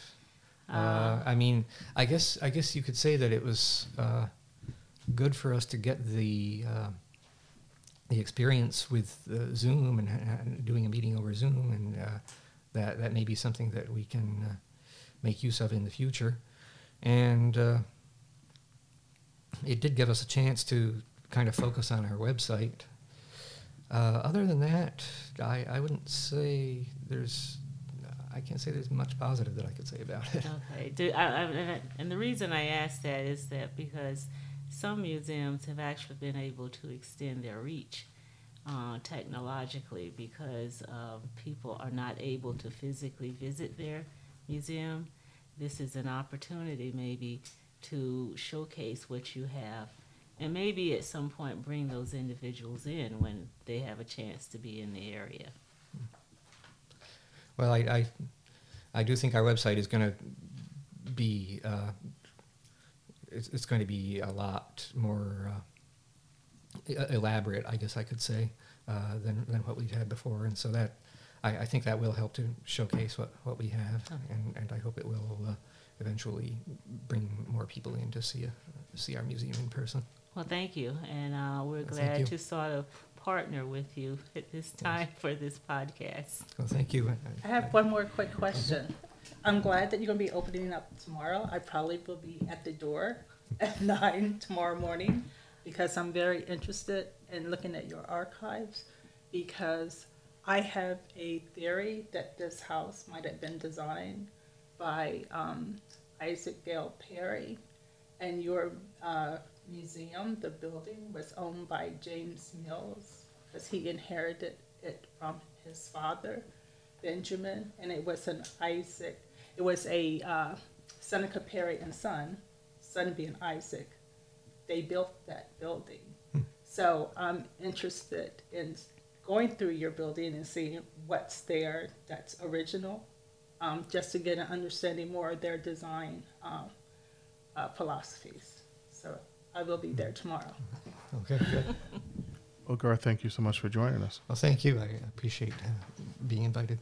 Uh,
Uh,
I mean, I guess I guess you could say that it was uh, good for us to get the uh, the experience with uh, Zoom and, doing a meeting over Zoom, and uh, that that may be something that we can uh, make use of in the future. And uh, it did give us a chance to kind of focus on our website. Uh, other than that, I, I wouldn't say there's. I can't say there's much positive that I could say about it.
Okay. Do, I, I, and the reason I ask that is that because some museums have actually been able to extend their reach uh, technologically because um, people are not able to physically visit their museum. this is an opportunity maybe to showcase what you have and maybe at some point bring those individuals in when they have a chance to be in the area.
Well, I, I, I do think our website is going to be, uh, it's, it's going to be a lot more uh, elaborate, I guess I could say, uh, than, than what we've had before. And so that, I, I think that will help to showcase what, what we have. And, and I hope it will uh, eventually bring more people in to see, a, see our museum in person.
Well, thank you, and uh, we're glad to sort of partner with you at this time for this podcast.
Well, thank you.
I have one more quick question. I'm glad that you're going to be opening up tomorrow. I probably will be at the door at nine tomorrow morning because I'm very interested in looking at your archives because I have a theory that this house might have been designed by um, Isaac Gale Perry and your uh, museum, the building, was owned by James Mills because he inherited it from his father. Benjamin, and it was an Isaac. It was a uh, Seneca Perry and son, son being Isaac. They built that building. So I'm interested in going through your building and seeing what's there that's original, um, just to get an understanding more of their design um, uh, philosophies. So I will be there tomorrow.
Okay, good.
Well, Garth, thank you so much for joining us.
Well, thank you. I appreciate uh, being invited.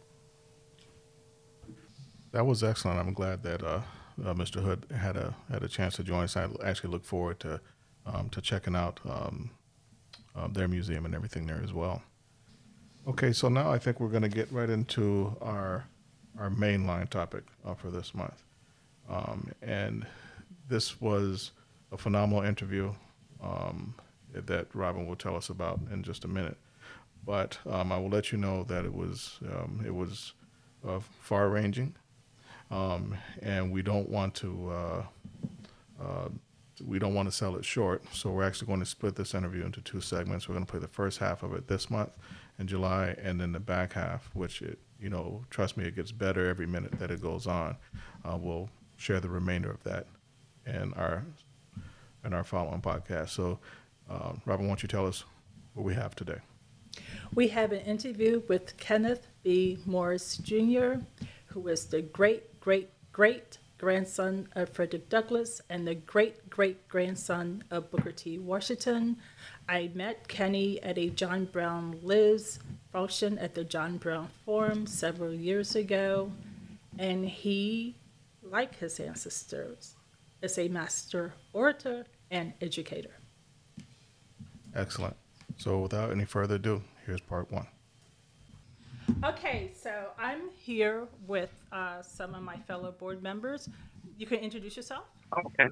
That was excellent. I'm glad that uh, uh, Mr. Houde had a had a chance to join us. I actually look forward to um, to checking out um, uh, their museum and everything there as well. Okay, so now I think we're going to get right into our our mainline topic uh, for this month, um, and this was a phenomenal interview um, that Robin will tell us about in just a minute. But um, I will let you know that it was um, it was uh, far ranging um, and we don't want to uh, uh, we don't want to sell it short. So we're actually going to split this interview into two segments. We're going to play the first half of it this month in July, and then the back half, which it you know trust me, it gets better every minute that it goes on. Uh, we'll share the remainder of that in our in our following podcast. So, uh, Robin, why don't you tell us what we have today?
We have an interview with Kenneth B. Morris Jr., who is the great, great, great grandson of Frederick Douglass and the great, great grandson of Booker T. Washington. I met Kenny at a John Brown Lives function at the John Brown Farm several years ago, and he, like his ancestors, is a master orator and educator.
Excellent. So, without any further ado, here's part one.
Okay, so I'm here with uh, some of my fellow board members. You can introduce yourself.
Okay.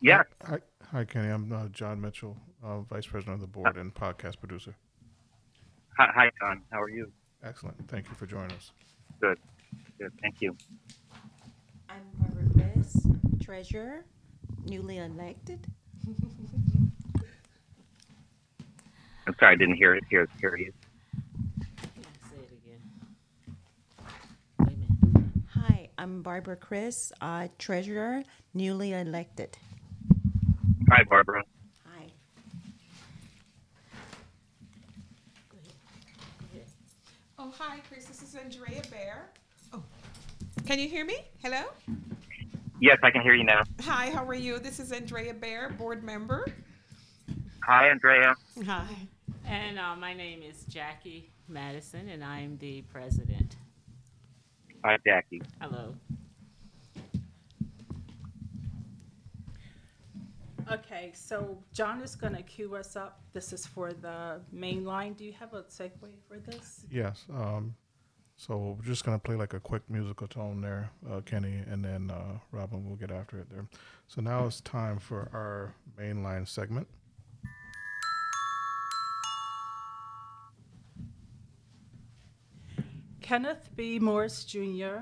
Yeah.
Hi, hi, Kenny. I'm uh, John Mitchell, uh, Vice President of the Board and podcast producer.
Hi, hi, John. How are you?
Excellent. Thank you for joining us.
Good. Good. Thank you.
I'm Barbara Chris, treasurer, newly elected.
I'm sorry, I didn't hear it. Here, hear you.
Say it again. Wait a minute.
Hi, I'm Barbara Chris, uh, treasurer, newly elected.
Hi, Barbara.
Hi.
Go ahead. Go ahead.
Oh, hi, Chris. This is Andrea Bear. Oh, can you hear me? Hello?
Yes, I can hear you now.
Hi, how are you? This is Andrea Bear, board member.
Hi, Andrea.
Hi.
And uh, my name is Jackie Madison, and I'm the president.
Hi, Jackie.
Hello.
Okay, so John is going to cue us up. This is for the main line. Do you have a segue for this?
Yes. Um, so we're just to play like a quick musical tone there, uh, Kenny, and then uh, Robin will get after it there. So now it's time for our mainline segment.
Kenneth B. Morris Jr.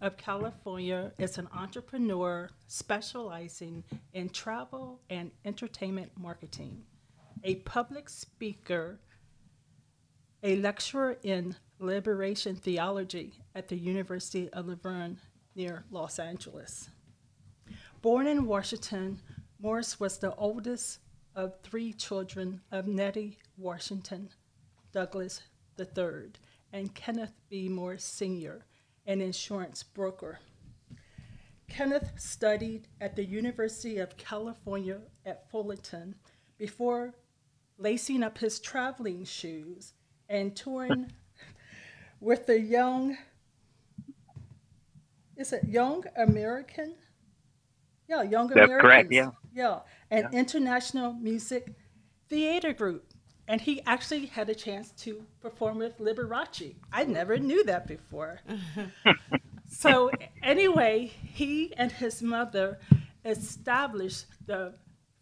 of California is an entrepreneur specializing in travel and entertainment marketing, a public speaker, a lecturer in liberation theology at the University of La Verne, near Los Angeles. Born in Washington, Morris was the oldest of three children of Nettie Washington Douglass III and Kenneth B. Morris Sr., an insurance broker. Kenneth studied at the University of California at Fullerton before lacing up his traveling shoes and touring with the young, is it Young American? Yeah, Young
That's
Americans.
correct, yeah.
Yeah, an international music theater group. And he actually had a chance to perform with Liberace. I never knew that before. so, anyway, he and his mother established the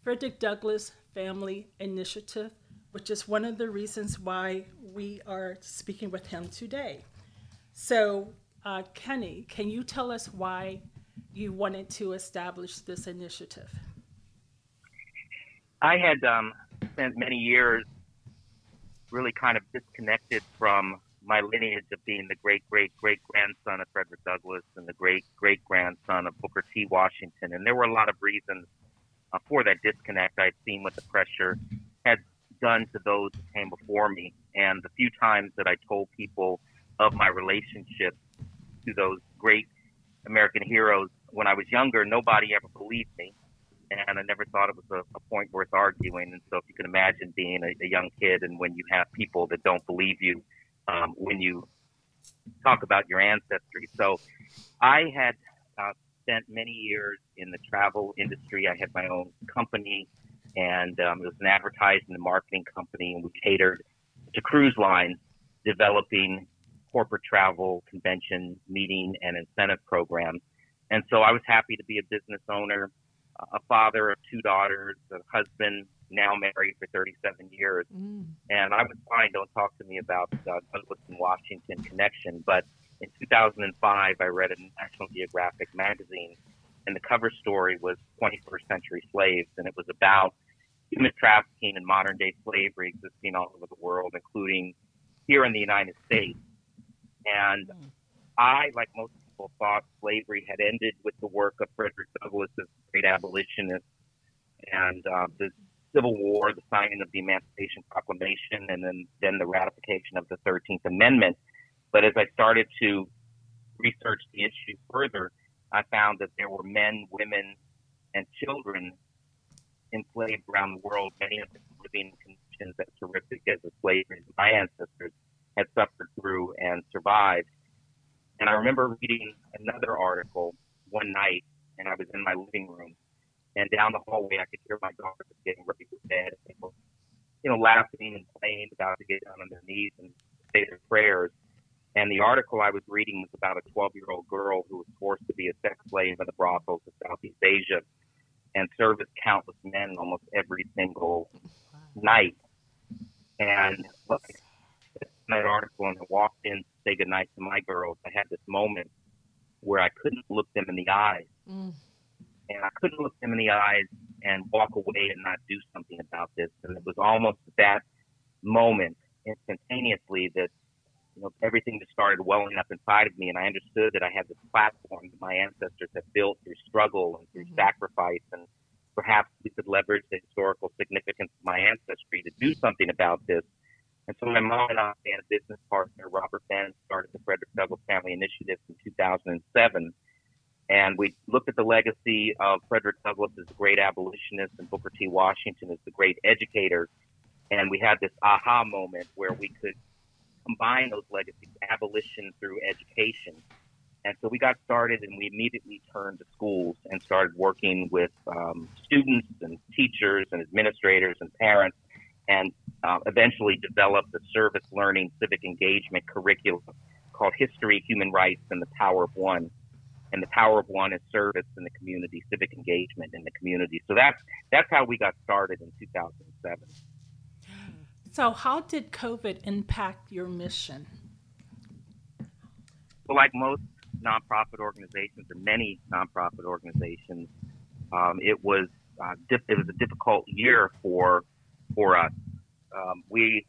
Frederick Douglass Family Initiative, which is one of the reasons why we are speaking with him today. So, uh, Kenny, can you tell us why you wanted to establish this initiative?
I had um, spent many years really kind of disconnected from my lineage of being the great great great grandson of Frederick Douglass and the great great grandson of Booker T. Washington. And there were a lot of reasons uh, for that disconnect. I'd seen what the pressure had done to those who came before me. And the few times that I told people of my relationship to those great American heroes when I was younger, nobody ever believed me and I never thought it was a, a point worth arguing. And so, if you can imagine being a, a young kid and when you have people that don't believe you um, when you talk about your ancestry. So, I had uh, spent many years in the travel industry. I had my own company, and um, it was an advertising and marketing company, and we catered to cruise lines, developing corporate travel, convention, meeting, and incentive programs. And so I was happy to be a business owner a father of two daughters, a husband, now married for 37 years. Mm. And I was fine, don't talk to me about uh, Douglass and Washington connection. But in 2005, I read a National Geographic magazine, and the cover story was 21st century slaves, and it was about human trafficking and modern day slavery existing all over the world, including here in the United States. And. I, like most people thought slavery had ended with the work of Frederick Douglass as great abolitionist and uh, the Civil War, the signing of the Emancipation Proclamation, and then, then the ratification of the 13th Amendment. But as I started to research the issue further, I found that there were men, women, and children enslaved around the world, many of them living in conditions as horrific as the slavery my ancestors had suffered through and survived. And I remember reading another article one night, and I was in my living room, and down the hallway I could hear my daughters getting ready for bed. And they were, you know, laughing and playing, about to get down on their knees and say their prayers. And the article I was reading was about a 12 year old girl who was forced to be a sex slave in the brothels of Southeast Asia and serve as countless men almost every single night. And that article and I walked in to say goodnight to my girls, I had this moment where I couldn't look them in the eyes. Mm. And I couldn't look them in the eyes and walk away and not do something about this. And it was almost that moment instantaneously that you know everything just started welling up inside of me and I understood that I had this platform that my ancestors had built through struggle and through mm-hmm. sacrifice and perhaps we could leverage the historical significance of my ancestry to do something about this and so my mom and I and a business partner, Robert Bannon, started the Frederick Douglass Family Initiative in 2007. And we looked at the legacy of Frederick Douglass as the great abolitionist and Booker T. Washington as the great educator. And we had this aha moment where we could combine those legacies, abolition through education. And so we got started and we immediately turned to schools and started working with um, students and teachers and administrators and parents and uh, eventually developed a service learning civic engagement curriculum called History, Human Rights, and the Power of One. And the power of one is service in the community, civic engagement in the community. So that's that's how we got started in 2007.
So, how did COVID impact your mission?
Well, like most nonprofit organizations, or many nonprofit organizations, um, it was uh, it was a difficult year for for us. Um, we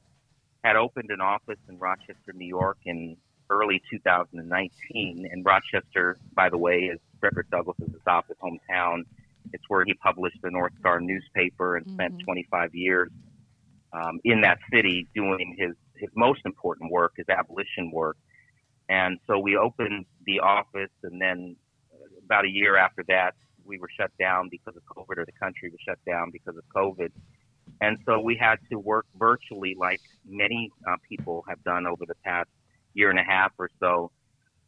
had opened an office in Rochester, New York in early 2019. And Rochester, by the way, is Frederick Douglass's adopted hometown. It's where he published the North Star newspaper and spent 25 years um, in that city doing his, his most important work, his abolition work. And so we opened the office, and then about a year after that, we were shut down because of COVID, or the country was shut down because of COVID. And so we had to work virtually, like many uh, people have done over the past year and a half or so.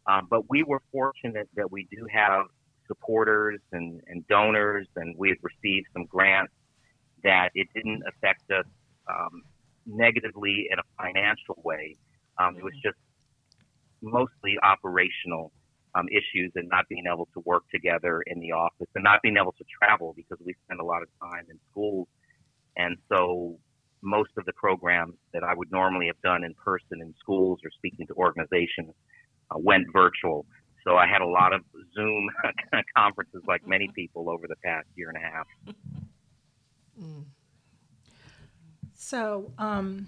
Um, but we were fortunate that we do have supporters and, and donors, and we had received some grants that it didn't affect us um, negatively in a financial way. Um, it was just mostly operational um, issues and not being able to work together in the office and not being able to travel because we spend a lot of time in schools. And so most of the programs that I would normally have done in person in schools or speaking to organizations uh, went virtual. So I had a lot of Zoom conferences, like many people, over the past year and a half.
So, um,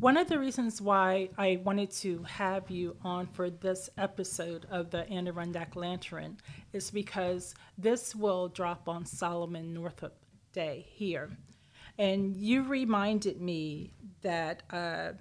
one of the reasons why I wanted to have you on for this episode of the Adirondack Lantern is because this will drop on Solomon Northup Day here. And you reminded me that uh,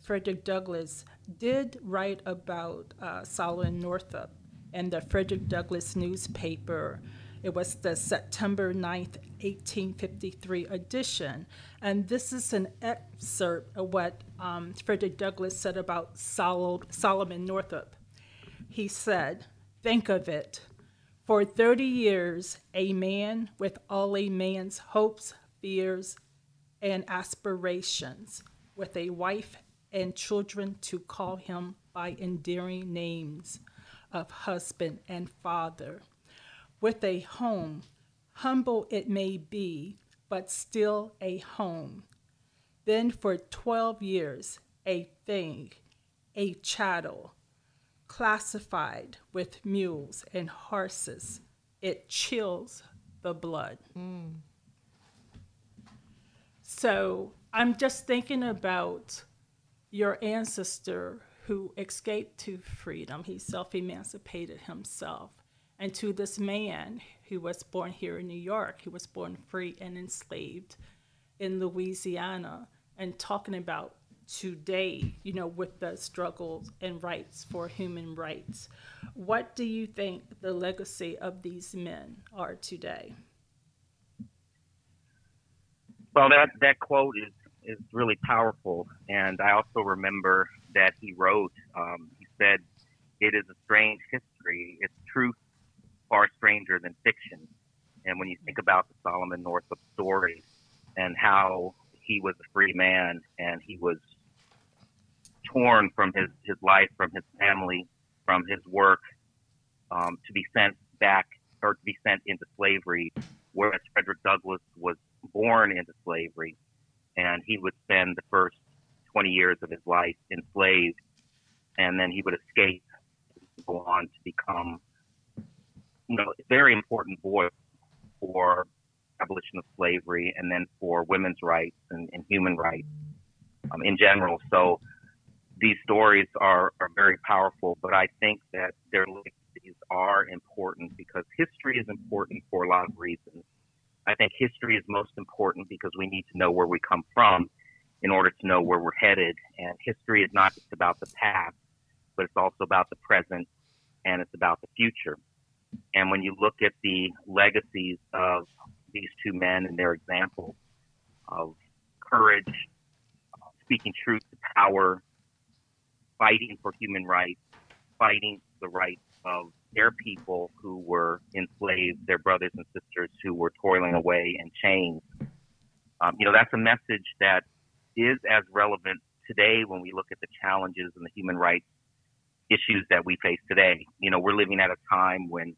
Frederick Douglass did write about uh, Solomon Northup in the Frederick Douglass newspaper. It was the September 9th, 1853 edition. And this is an excerpt of what um, Frederick Douglass said about Sol- Solomon Northup. He said, Think of it. For 30 years, a man with all a man's hopes, fears, and aspirations, with a wife and children to call him by endearing names of husband and father, with a home, humble it may be, but still a home. Then for 12 years, a thing, a chattel, classified with mules and horses, it chills the blood. So I'm just thinking about your ancestor who escaped to freedom. He self emancipated himself. And to this man who was born here in New York, he was born free and enslaved in Louisiana, and talking about today, you know, with the struggles and rights for human rights. What do you think the legacy of these men are today?
Well, that, that quote is, is really powerful. And I also remember that he wrote, um, he said, It is a strange history. It's truth far stranger than fiction. And when you think about the Solomon Northup story and how he was a free man and he was torn from his, his life, from his family, from his work, um, to be sent back or to be sent into slavery, whereas Frederick Douglass was born into slavery and he would spend the first 20 years of his life enslaved and then he would escape go on to become you know, very important voice for abolition of slavery and then for women's rights and, and human rights um, in general. So these stories are, are very powerful, but I think that their legacies are important because history is important for a lot of reasons. I think history is most important because we need to know where we come from in order to know where we're headed. And history is not just about the past, but it's also about the present and it's about the future. And when you look at the legacies of these two men and their example of courage, speaking truth to power, fighting for human rights, fighting the rights of their people who were enslaved, their brothers and sisters who were toiling away in chains. Um, you know, that's a message that is as relevant today when we look at the challenges and the human rights issues that we face today. You know, we're living at a time when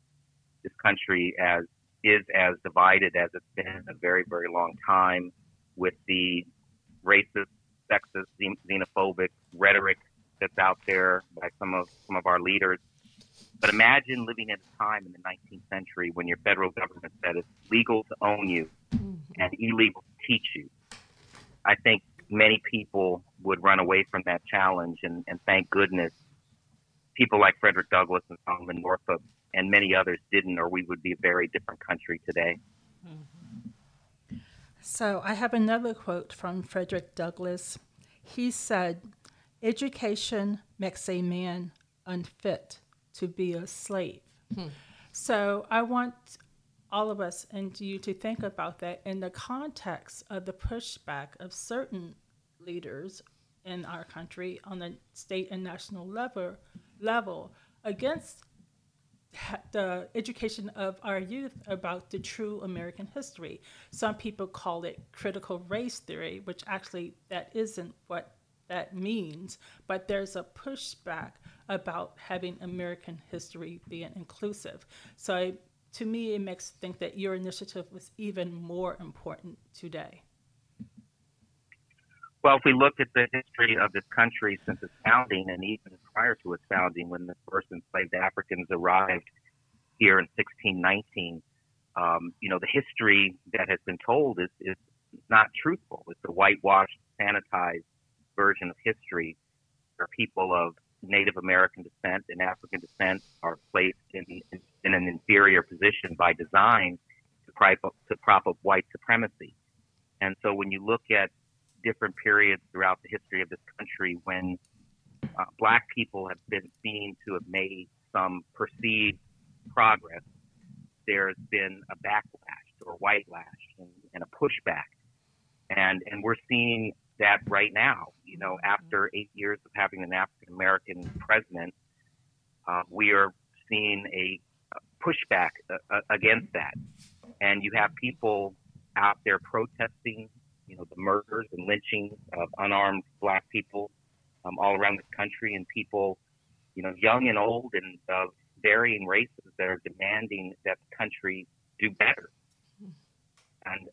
this country as is as divided as it's been in a very, very long time with the racist, sexist, xenophobic rhetoric that's out there by some of some of our leaders. But imagine living at a time in the 19th century when your federal government said it's legal to own you mm-hmm. and illegal to teach you. I think many people would run away from that challenge, and, and thank goodness people like Frederick Douglass and Solomon Northup and many others didn't, or we would be a very different country today. Mm-hmm.
So I have another quote from Frederick Douglass. He said, Education makes a man unfit to be a slave. Hmm. So I want all of us and you to think about that in the context of the pushback of certain leaders in our country on the state and national level level against ha- the education of our youth about the true American history. Some people call it critical race theory, which actually that isn't what that means, but there's a pushback about having American history being inclusive. So to me, it makes think that your initiative was even more important today.
Well, if we look at the history of this country since its founding and even prior to its founding, when the first enslaved Africans arrived here in 1619, um, you know, the history that has been told is, is not truthful. It's a whitewashed, sanitized version of history where people of Native American descent and African descent are placed in, in, in an inferior position by design to prop, up, to prop up white supremacy. And so when you look at different periods throughout the history of this country when uh, black people have been seen to have made some perceived progress, there's been a backlash or white lash and, and a pushback. And, and we're seeing that right now. You know, after eight years of having an African American president, uh, we are seeing a pushback uh, against that. And you have people out there protesting, you know, the murders and lynching of unarmed black people um, all around this country, and people, you know, young and old and of varying races that are demanding that the country do better. And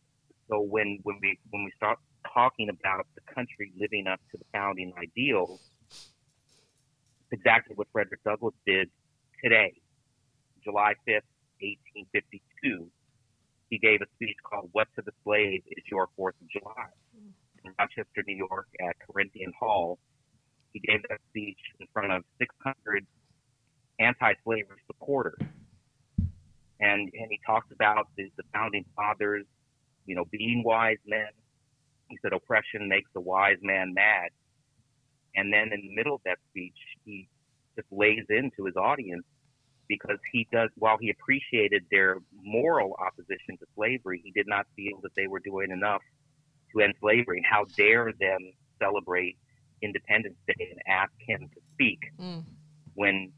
so when when we when we start talking about the country living up to the founding ideals, exactly what Frederick Douglass did today, July 5th, 1852. He gave a speech called What to the Slave is Your Fourth of July in Rochester, New York at Corinthian Hall. He gave that speech in front of 600 anti-slavery supporters. And, and he talked about the, the founding fathers, you know, being wise men, he said, oppression makes the wise man mad. And then in the middle of that speech, he just lays into his audience because he does, while he appreciated their moral opposition to slavery, he did not feel that they were doing enough to end slavery. How dare them celebrate Independence Day and ask him to speak mm. when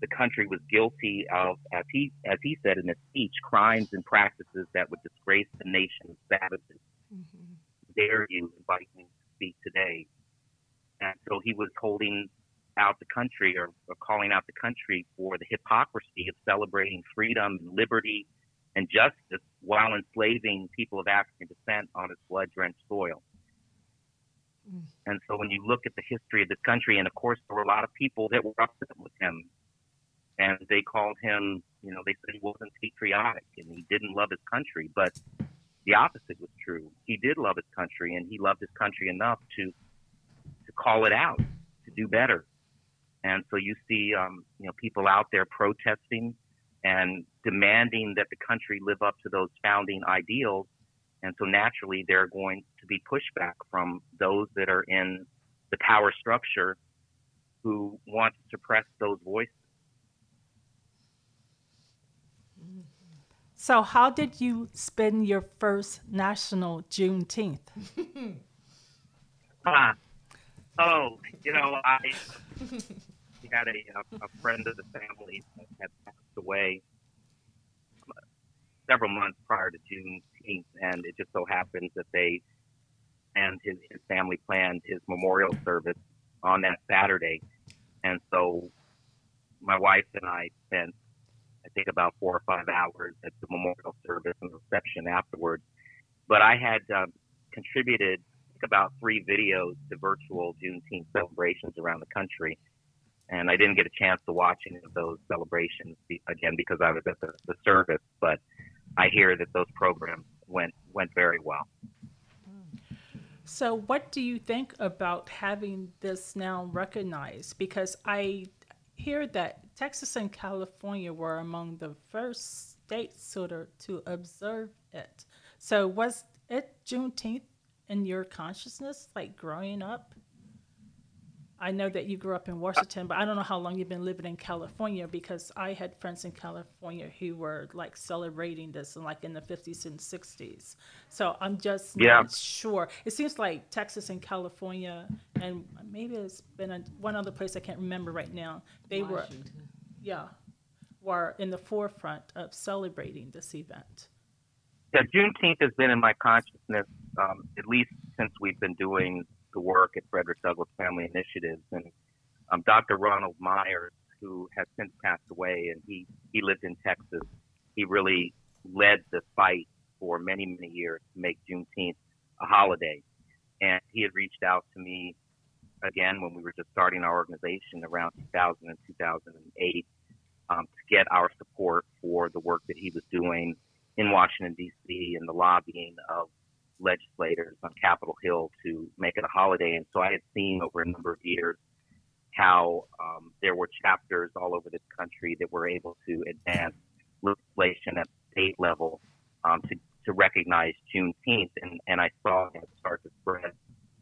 the country was guilty of, as he, as he said in his speech, crimes and practices that would disgrace the nation's savages. Mm-hmm dare you invite me to speak today? And so he was holding out the country or, or calling out the country for the hypocrisy of celebrating freedom and liberty and justice while enslaving people of African descent on its blood drenched soil. And so when you look at the history of this country, and of course, there were a lot of people that were upset with him. And they called him, you know, they said he wasn't patriotic and he didn't love his country. But the opposite was true. He did love his country, and he loved his country enough to to call it out, to do better. And so you see, um, you know, people out there protesting and demanding that the country live up to those founding ideals. And so naturally, there are going to be pushback from those that are in the power structure who want to suppress those voices.
So, how did you spend your first national Juneteenth?
ah, oh, you know, I had a, a friend of the family that had passed away several months prior to Juneteenth, and it just so happens that they and his, his family planned his memorial service on that Saturday, and so my wife and I spent I think about four or five hours at the memorial service and reception afterwards. But I had um, contributed about three videos to virtual Juneteenth celebrations around the country. And I didn't get a chance to watch any of those celebrations again because I was at the, the service. But I hear that those programs went went very well.
So, what do you think about having this now recognized? Because I hear that Texas and California were among the first states of to observe it. So was it Juneteenth in your consciousness, like growing up? I know that you grew up in Washington, but I don't know how long you've been living in California because I had friends in California who were like celebrating this in like in the 50s and 60s. So I'm just
Yeah.
not sure. It seems like Texas and California, and maybe it's been a, one other place I can't remember right now. They were, yeah, were in the forefront of celebrating this event.
Yeah, Juneteenth has been in my consciousness um, at least since we've been doing the work at Frederick Douglass Family Initiatives. And um, Dr. Ronald Myers, who has since passed away, and he, he lived in Texas, he really led the fight for many, many years to make Juneteenth a holiday. And he had reached out to me again when we were just starting our organization around 2000 and 2008 um, to get our support for the work that he was doing in Washington, D.C., and the lobbying of legislators on Capitol Hill to make it a holiday. And so I had seen over a number of years how um, there were chapters all over this country that were able to advance legislation at state level um, to, to recognize Juneteenth. And, and I saw it start to spread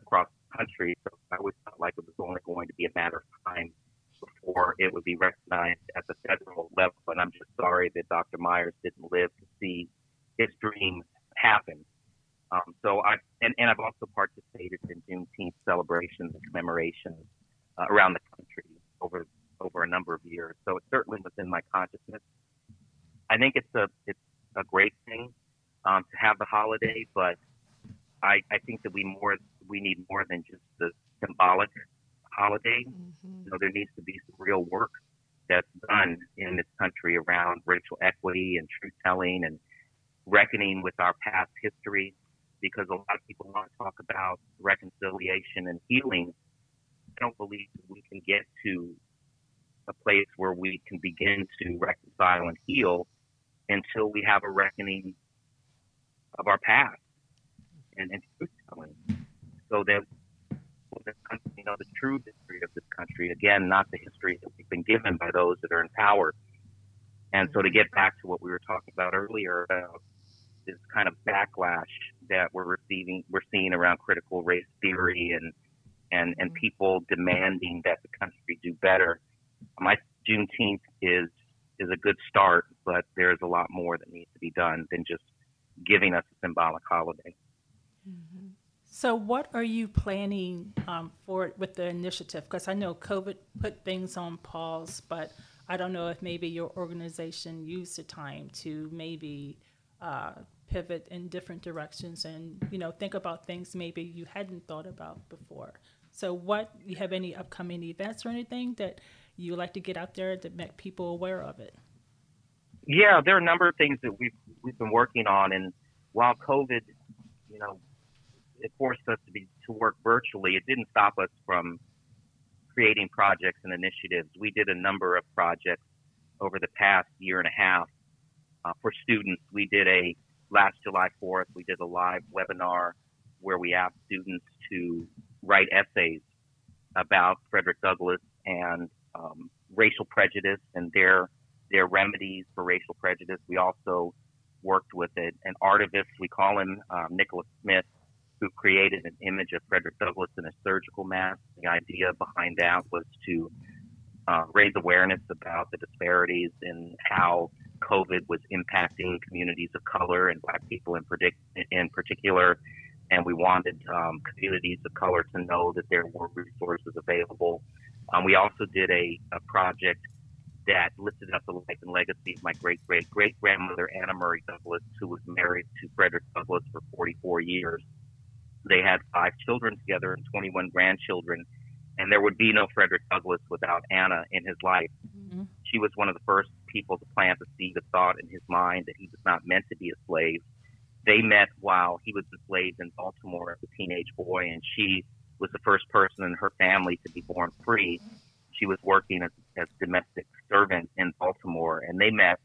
across the country. So I always felt like it was only going to be a matter of time before it would be recognized at the federal level. And I'm just sorry that Dr. Myers didn't live to see his dream happen. Um, so I and, and I've also participated in Juneteenth celebrations and commemorations uh, around the country over over a number of years. So it certainly was in my consciousness. I think it's a it's a great thing um, to have the holiday, but I, I think that we more we need more than just the symbolic holiday. You know, there needs to be some real work that's done in this country around racial equity and truth telling and reckoning with our past history because a lot of people want to talk about reconciliation and healing. I don't believe we can get to a place where we can begin to reconcile and heal until we have a reckoning of our past and, and truth telling. So that you know the true history of this country, again, not the history that we've been given by those that are in power. And so to get back to what we were talking about earlier about this kind of backlash that we're receiving, we're seeing around critical race theory and and and people demanding that the country do better. My Juneteenth is is a good start, but there's a lot more that needs to be done than just giving us a symbolic holiday.
So, what are you planning um, for with the initiative? Because I know COVID put things on pause, but I don't know if maybe your organization used the time to maybe uh, pivot in different directions and you know think about things maybe you hadn't thought about before. So, what you have any upcoming events or anything that you like to get out there to make people aware of it?
Yeah, there are a number of things that we've we've been working on, and while COVID, you know, it forced us to be to work virtually, it didn't stop us from creating projects and initiatives. We did a number of projects over the past year and a half uh, for students. We did a last July 4th, we did a live webinar where we asked students to write essays about Frederick Douglass and um, racial prejudice and their their remedies for racial prejudice. We also worked with a, an artivist, we call him um, Nicholas Smith, who created an image of Frederick Douglass in a surgical mask. The idea behind that was to uh, raise awareness about the disparities in how COVID was impacting communities of color and Black people in, predict- in particular. And we wanted um, communities of color to know that there were resources available. Um, we also did a, a project that lifted up the life and legacy of my great great great grandmother Anna Murray Douglass, who was married to Frederick Douglass for 44 years. They had five children together and 21 grandchildren, and there would be no Frederick Douglass without Anna in his life. She was one of the first people to plant the seed of thought in his mind that he was not meant to be a slave. They met while he was enslaved in Baltimore as a teenage boy, and she was the first person in her family to be born free. She was working as, as domestic servant in Baltimore, and they met.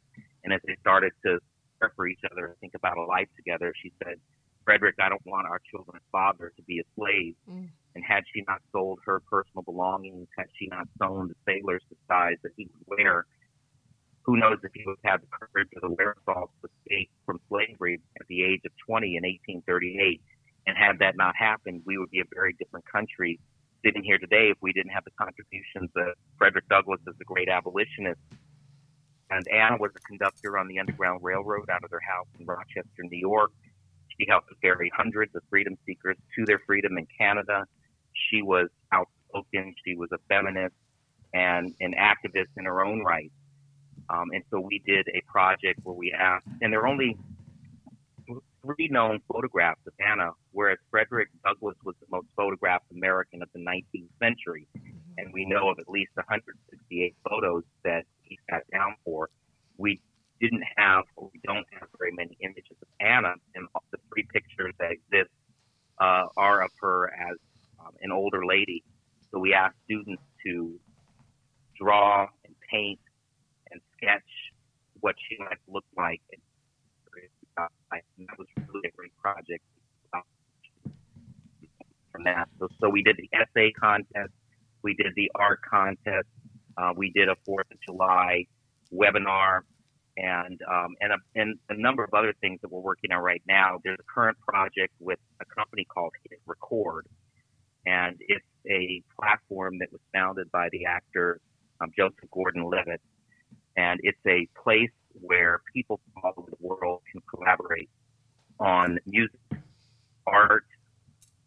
And as they started to care for each other and think about a life together, she said, Frederick, I don't want our children's father to be a slave.
Mm.
And had she not sold her personal belongings, had she not sewn the sailor's disguise that he would wear, who knows if he would have had the courage or the wherewithal to escape from slavery at the age of 20 in 1838. And had that not happened, we would be a very different country sitting here today if we didn't have the contributions of Frederick Douglass as a great abolitionist. And Anna was a conductor on the Underground Railroad out of their house in Rochester, New York. She helped to hundreds of freedom seekers to their freedom in Canada. She was outspoken. She was a feminist and an activist in her own right. Um, and so we did a project where we asked, and there are only three known photographs of Anna, whereas Frederick Douglass was the most photographed American of the 19th century. And we know of at least 168 photos that he sat down for. We didn't have, or we don't have very many images of Anna, and the three pictures that exist uh, are of her as um, an older lady. So we asked students to draw and paint sketch what she might look like. And that was really a great project from that. So, so we did the essay contest, we did the art contest, uh, we did a Fourth of July webinar, and um, and, a, and a number of other things that we're working on right now. There's a current project with a company called Hit Record, and it's a platform that was founded by the actor um, Joseph Gordon-Levitt, and it's a place where people from all over the world can collaborate on music, art,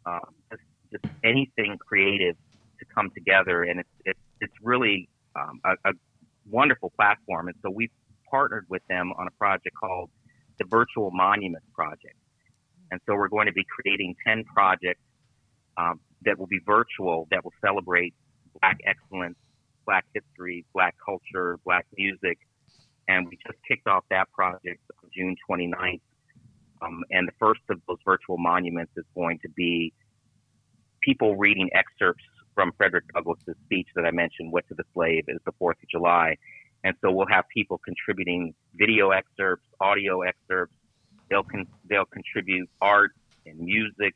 um, just, just anything creative to come together, and it's it's, it's really um, a, a wonderful platform. And so we've partnered with them on a project called the Virtual Monuments Project. And so we're going to be creating 10 projects um, that will be virtual that will celebrate Black excellence, Black history, Black culture, Black music. And we just kicked off that project on June 29th. Um, and the first of those virtual monuments is going to be people reading excerpts from Frederick Douglass's speech that I mentioned, What to the Slave, is the 4th of July. And so we'll have people contributing video excerpts, audio excerpts. They'll, con- they'll contribute art and music,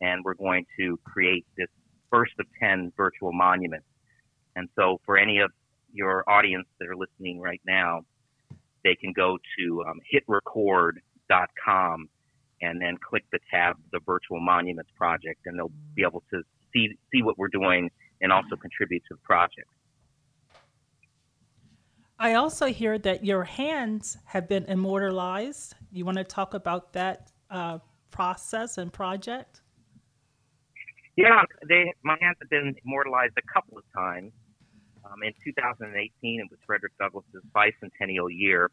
and we're going to create this first of 10 virtual monuments. And so for any of your audience that are listening right now, they can go to um, hitrecord.com and then click the tab, the Virtual Monuments Project, and they'll be able to see see what we're doing and also contribute to the project.
I also hear that your hands have been immortalized. You want to talk about that uh, process and project?
Yeah, they, my hands have been immortalized a couple of times. Um, in 2018, it was Frederick Douglass's bicentennial year,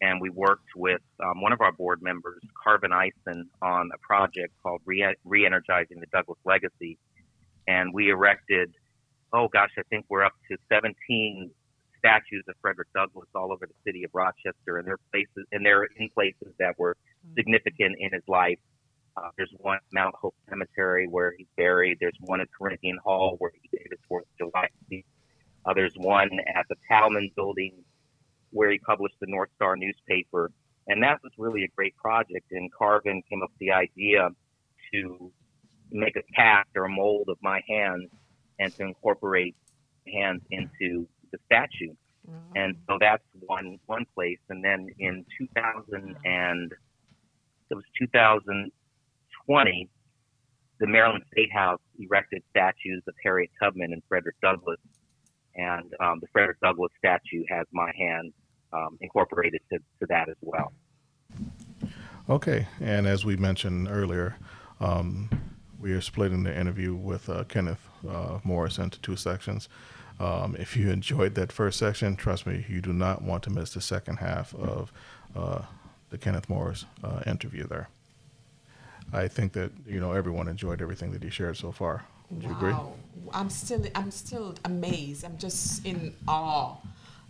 and we worked with um, one of our board members, Carvin Eison, on a project called Re- Re-Energizing the Douglass Legacy. And we erected, oh gosh, I think we're up to 17 statues of Frederick Douglass all over the city of Rochester, and they're places, and they're in places that were significant in his life. Uh, there's one Mount Hope Cemetery where he's buried. There's one at Corinthian Hall where he gave his Fourth of July speech. Uh, there's one at the Talman Building where he published the North Star newspaper. And that was really a great project. And Carvin came up with the idea to make a cast or a mold of my hands and to incorporate hands into the statue. And so that's one one place. And then in 2000 and it was 2020, the Maryland State House erected statues of Harriet Tubman and Frederick Douglass and um, the Frederick Douglass statue has my hand um, incorporated to, to that as well.
Okay, and as we mentioned earlier, um, we are splitting the interview with uh, Kenneth uh, Morris into two sections. Um, if you enjoyed that first section, trust me, you do not want to miss the second half of uh, the Kenneth Morris uh, interview there. I think that you know everyone enjoyed everything that he shared so far. Would you agree?
Wow. I'm still I'm still amazed. I'm just in awe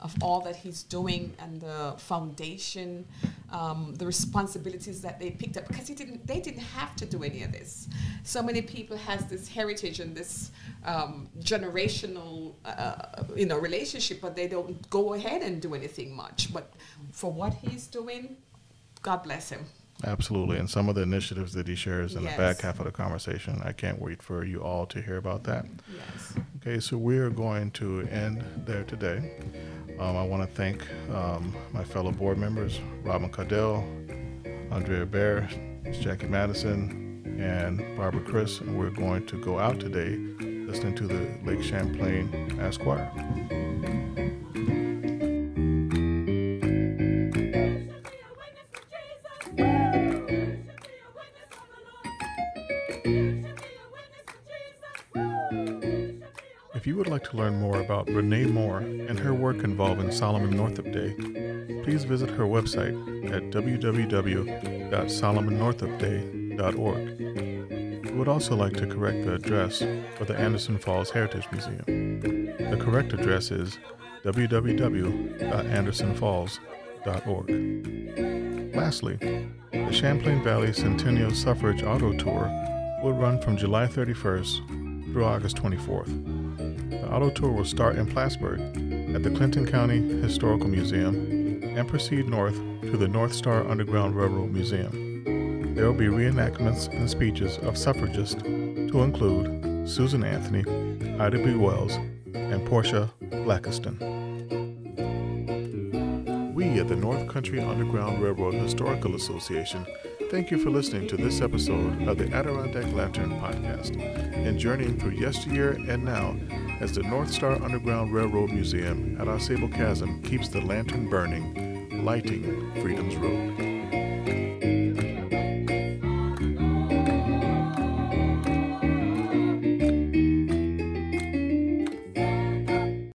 of all that he's doing and the foundation, um, the responsibilities that they picked up because he didn't they didn't have to do any of this. So many people has this heritage and this um, generational uh, you know relationship, but they don't go ahead and do anything much. But for what he's doing, God bless him.
Absolutely. And some of the initiatives that he shares in the back half of the conversation, I can't wait for you all to hear about that.
Yes.
Okay, so we are going to end there today. Um, I want to thank um, my fellow board members, Robin Caudell, Andrea Bear, Jackie Madison, and Barbara Chris. And we're going to go out today listening to the Lake Champlain Mass would like to learn more about Renee Moore and her work involving Solomon Northup Day, please visit her website at www.solomonnorthupday.org. We would also like to correct the address for the Anderson Falls Heritage Museum. The correct address is www.andersonfalls.org. Lastly, the Champlain Valley Centennial Suffrage Auto Tour will run from July 31st through August 24th. The auto tour will start in Plattsburgh at the Clinton County Historical Museum and proceed north to the North Star Underground Railroad Museum. There will be reenactments and speeches of suffragists to include Susan Anthony, Ida B. Wells, and Portia Blackiston. We at the North Country Underground Railroad Historical Association thank you for listening to this episode of the Adirondack Lantern Podcast and journeying through yesteryear and now as the North Star Underground Railroad Museum at Ausable Chasm keeps the lantern burning, lighting Freedom's Road.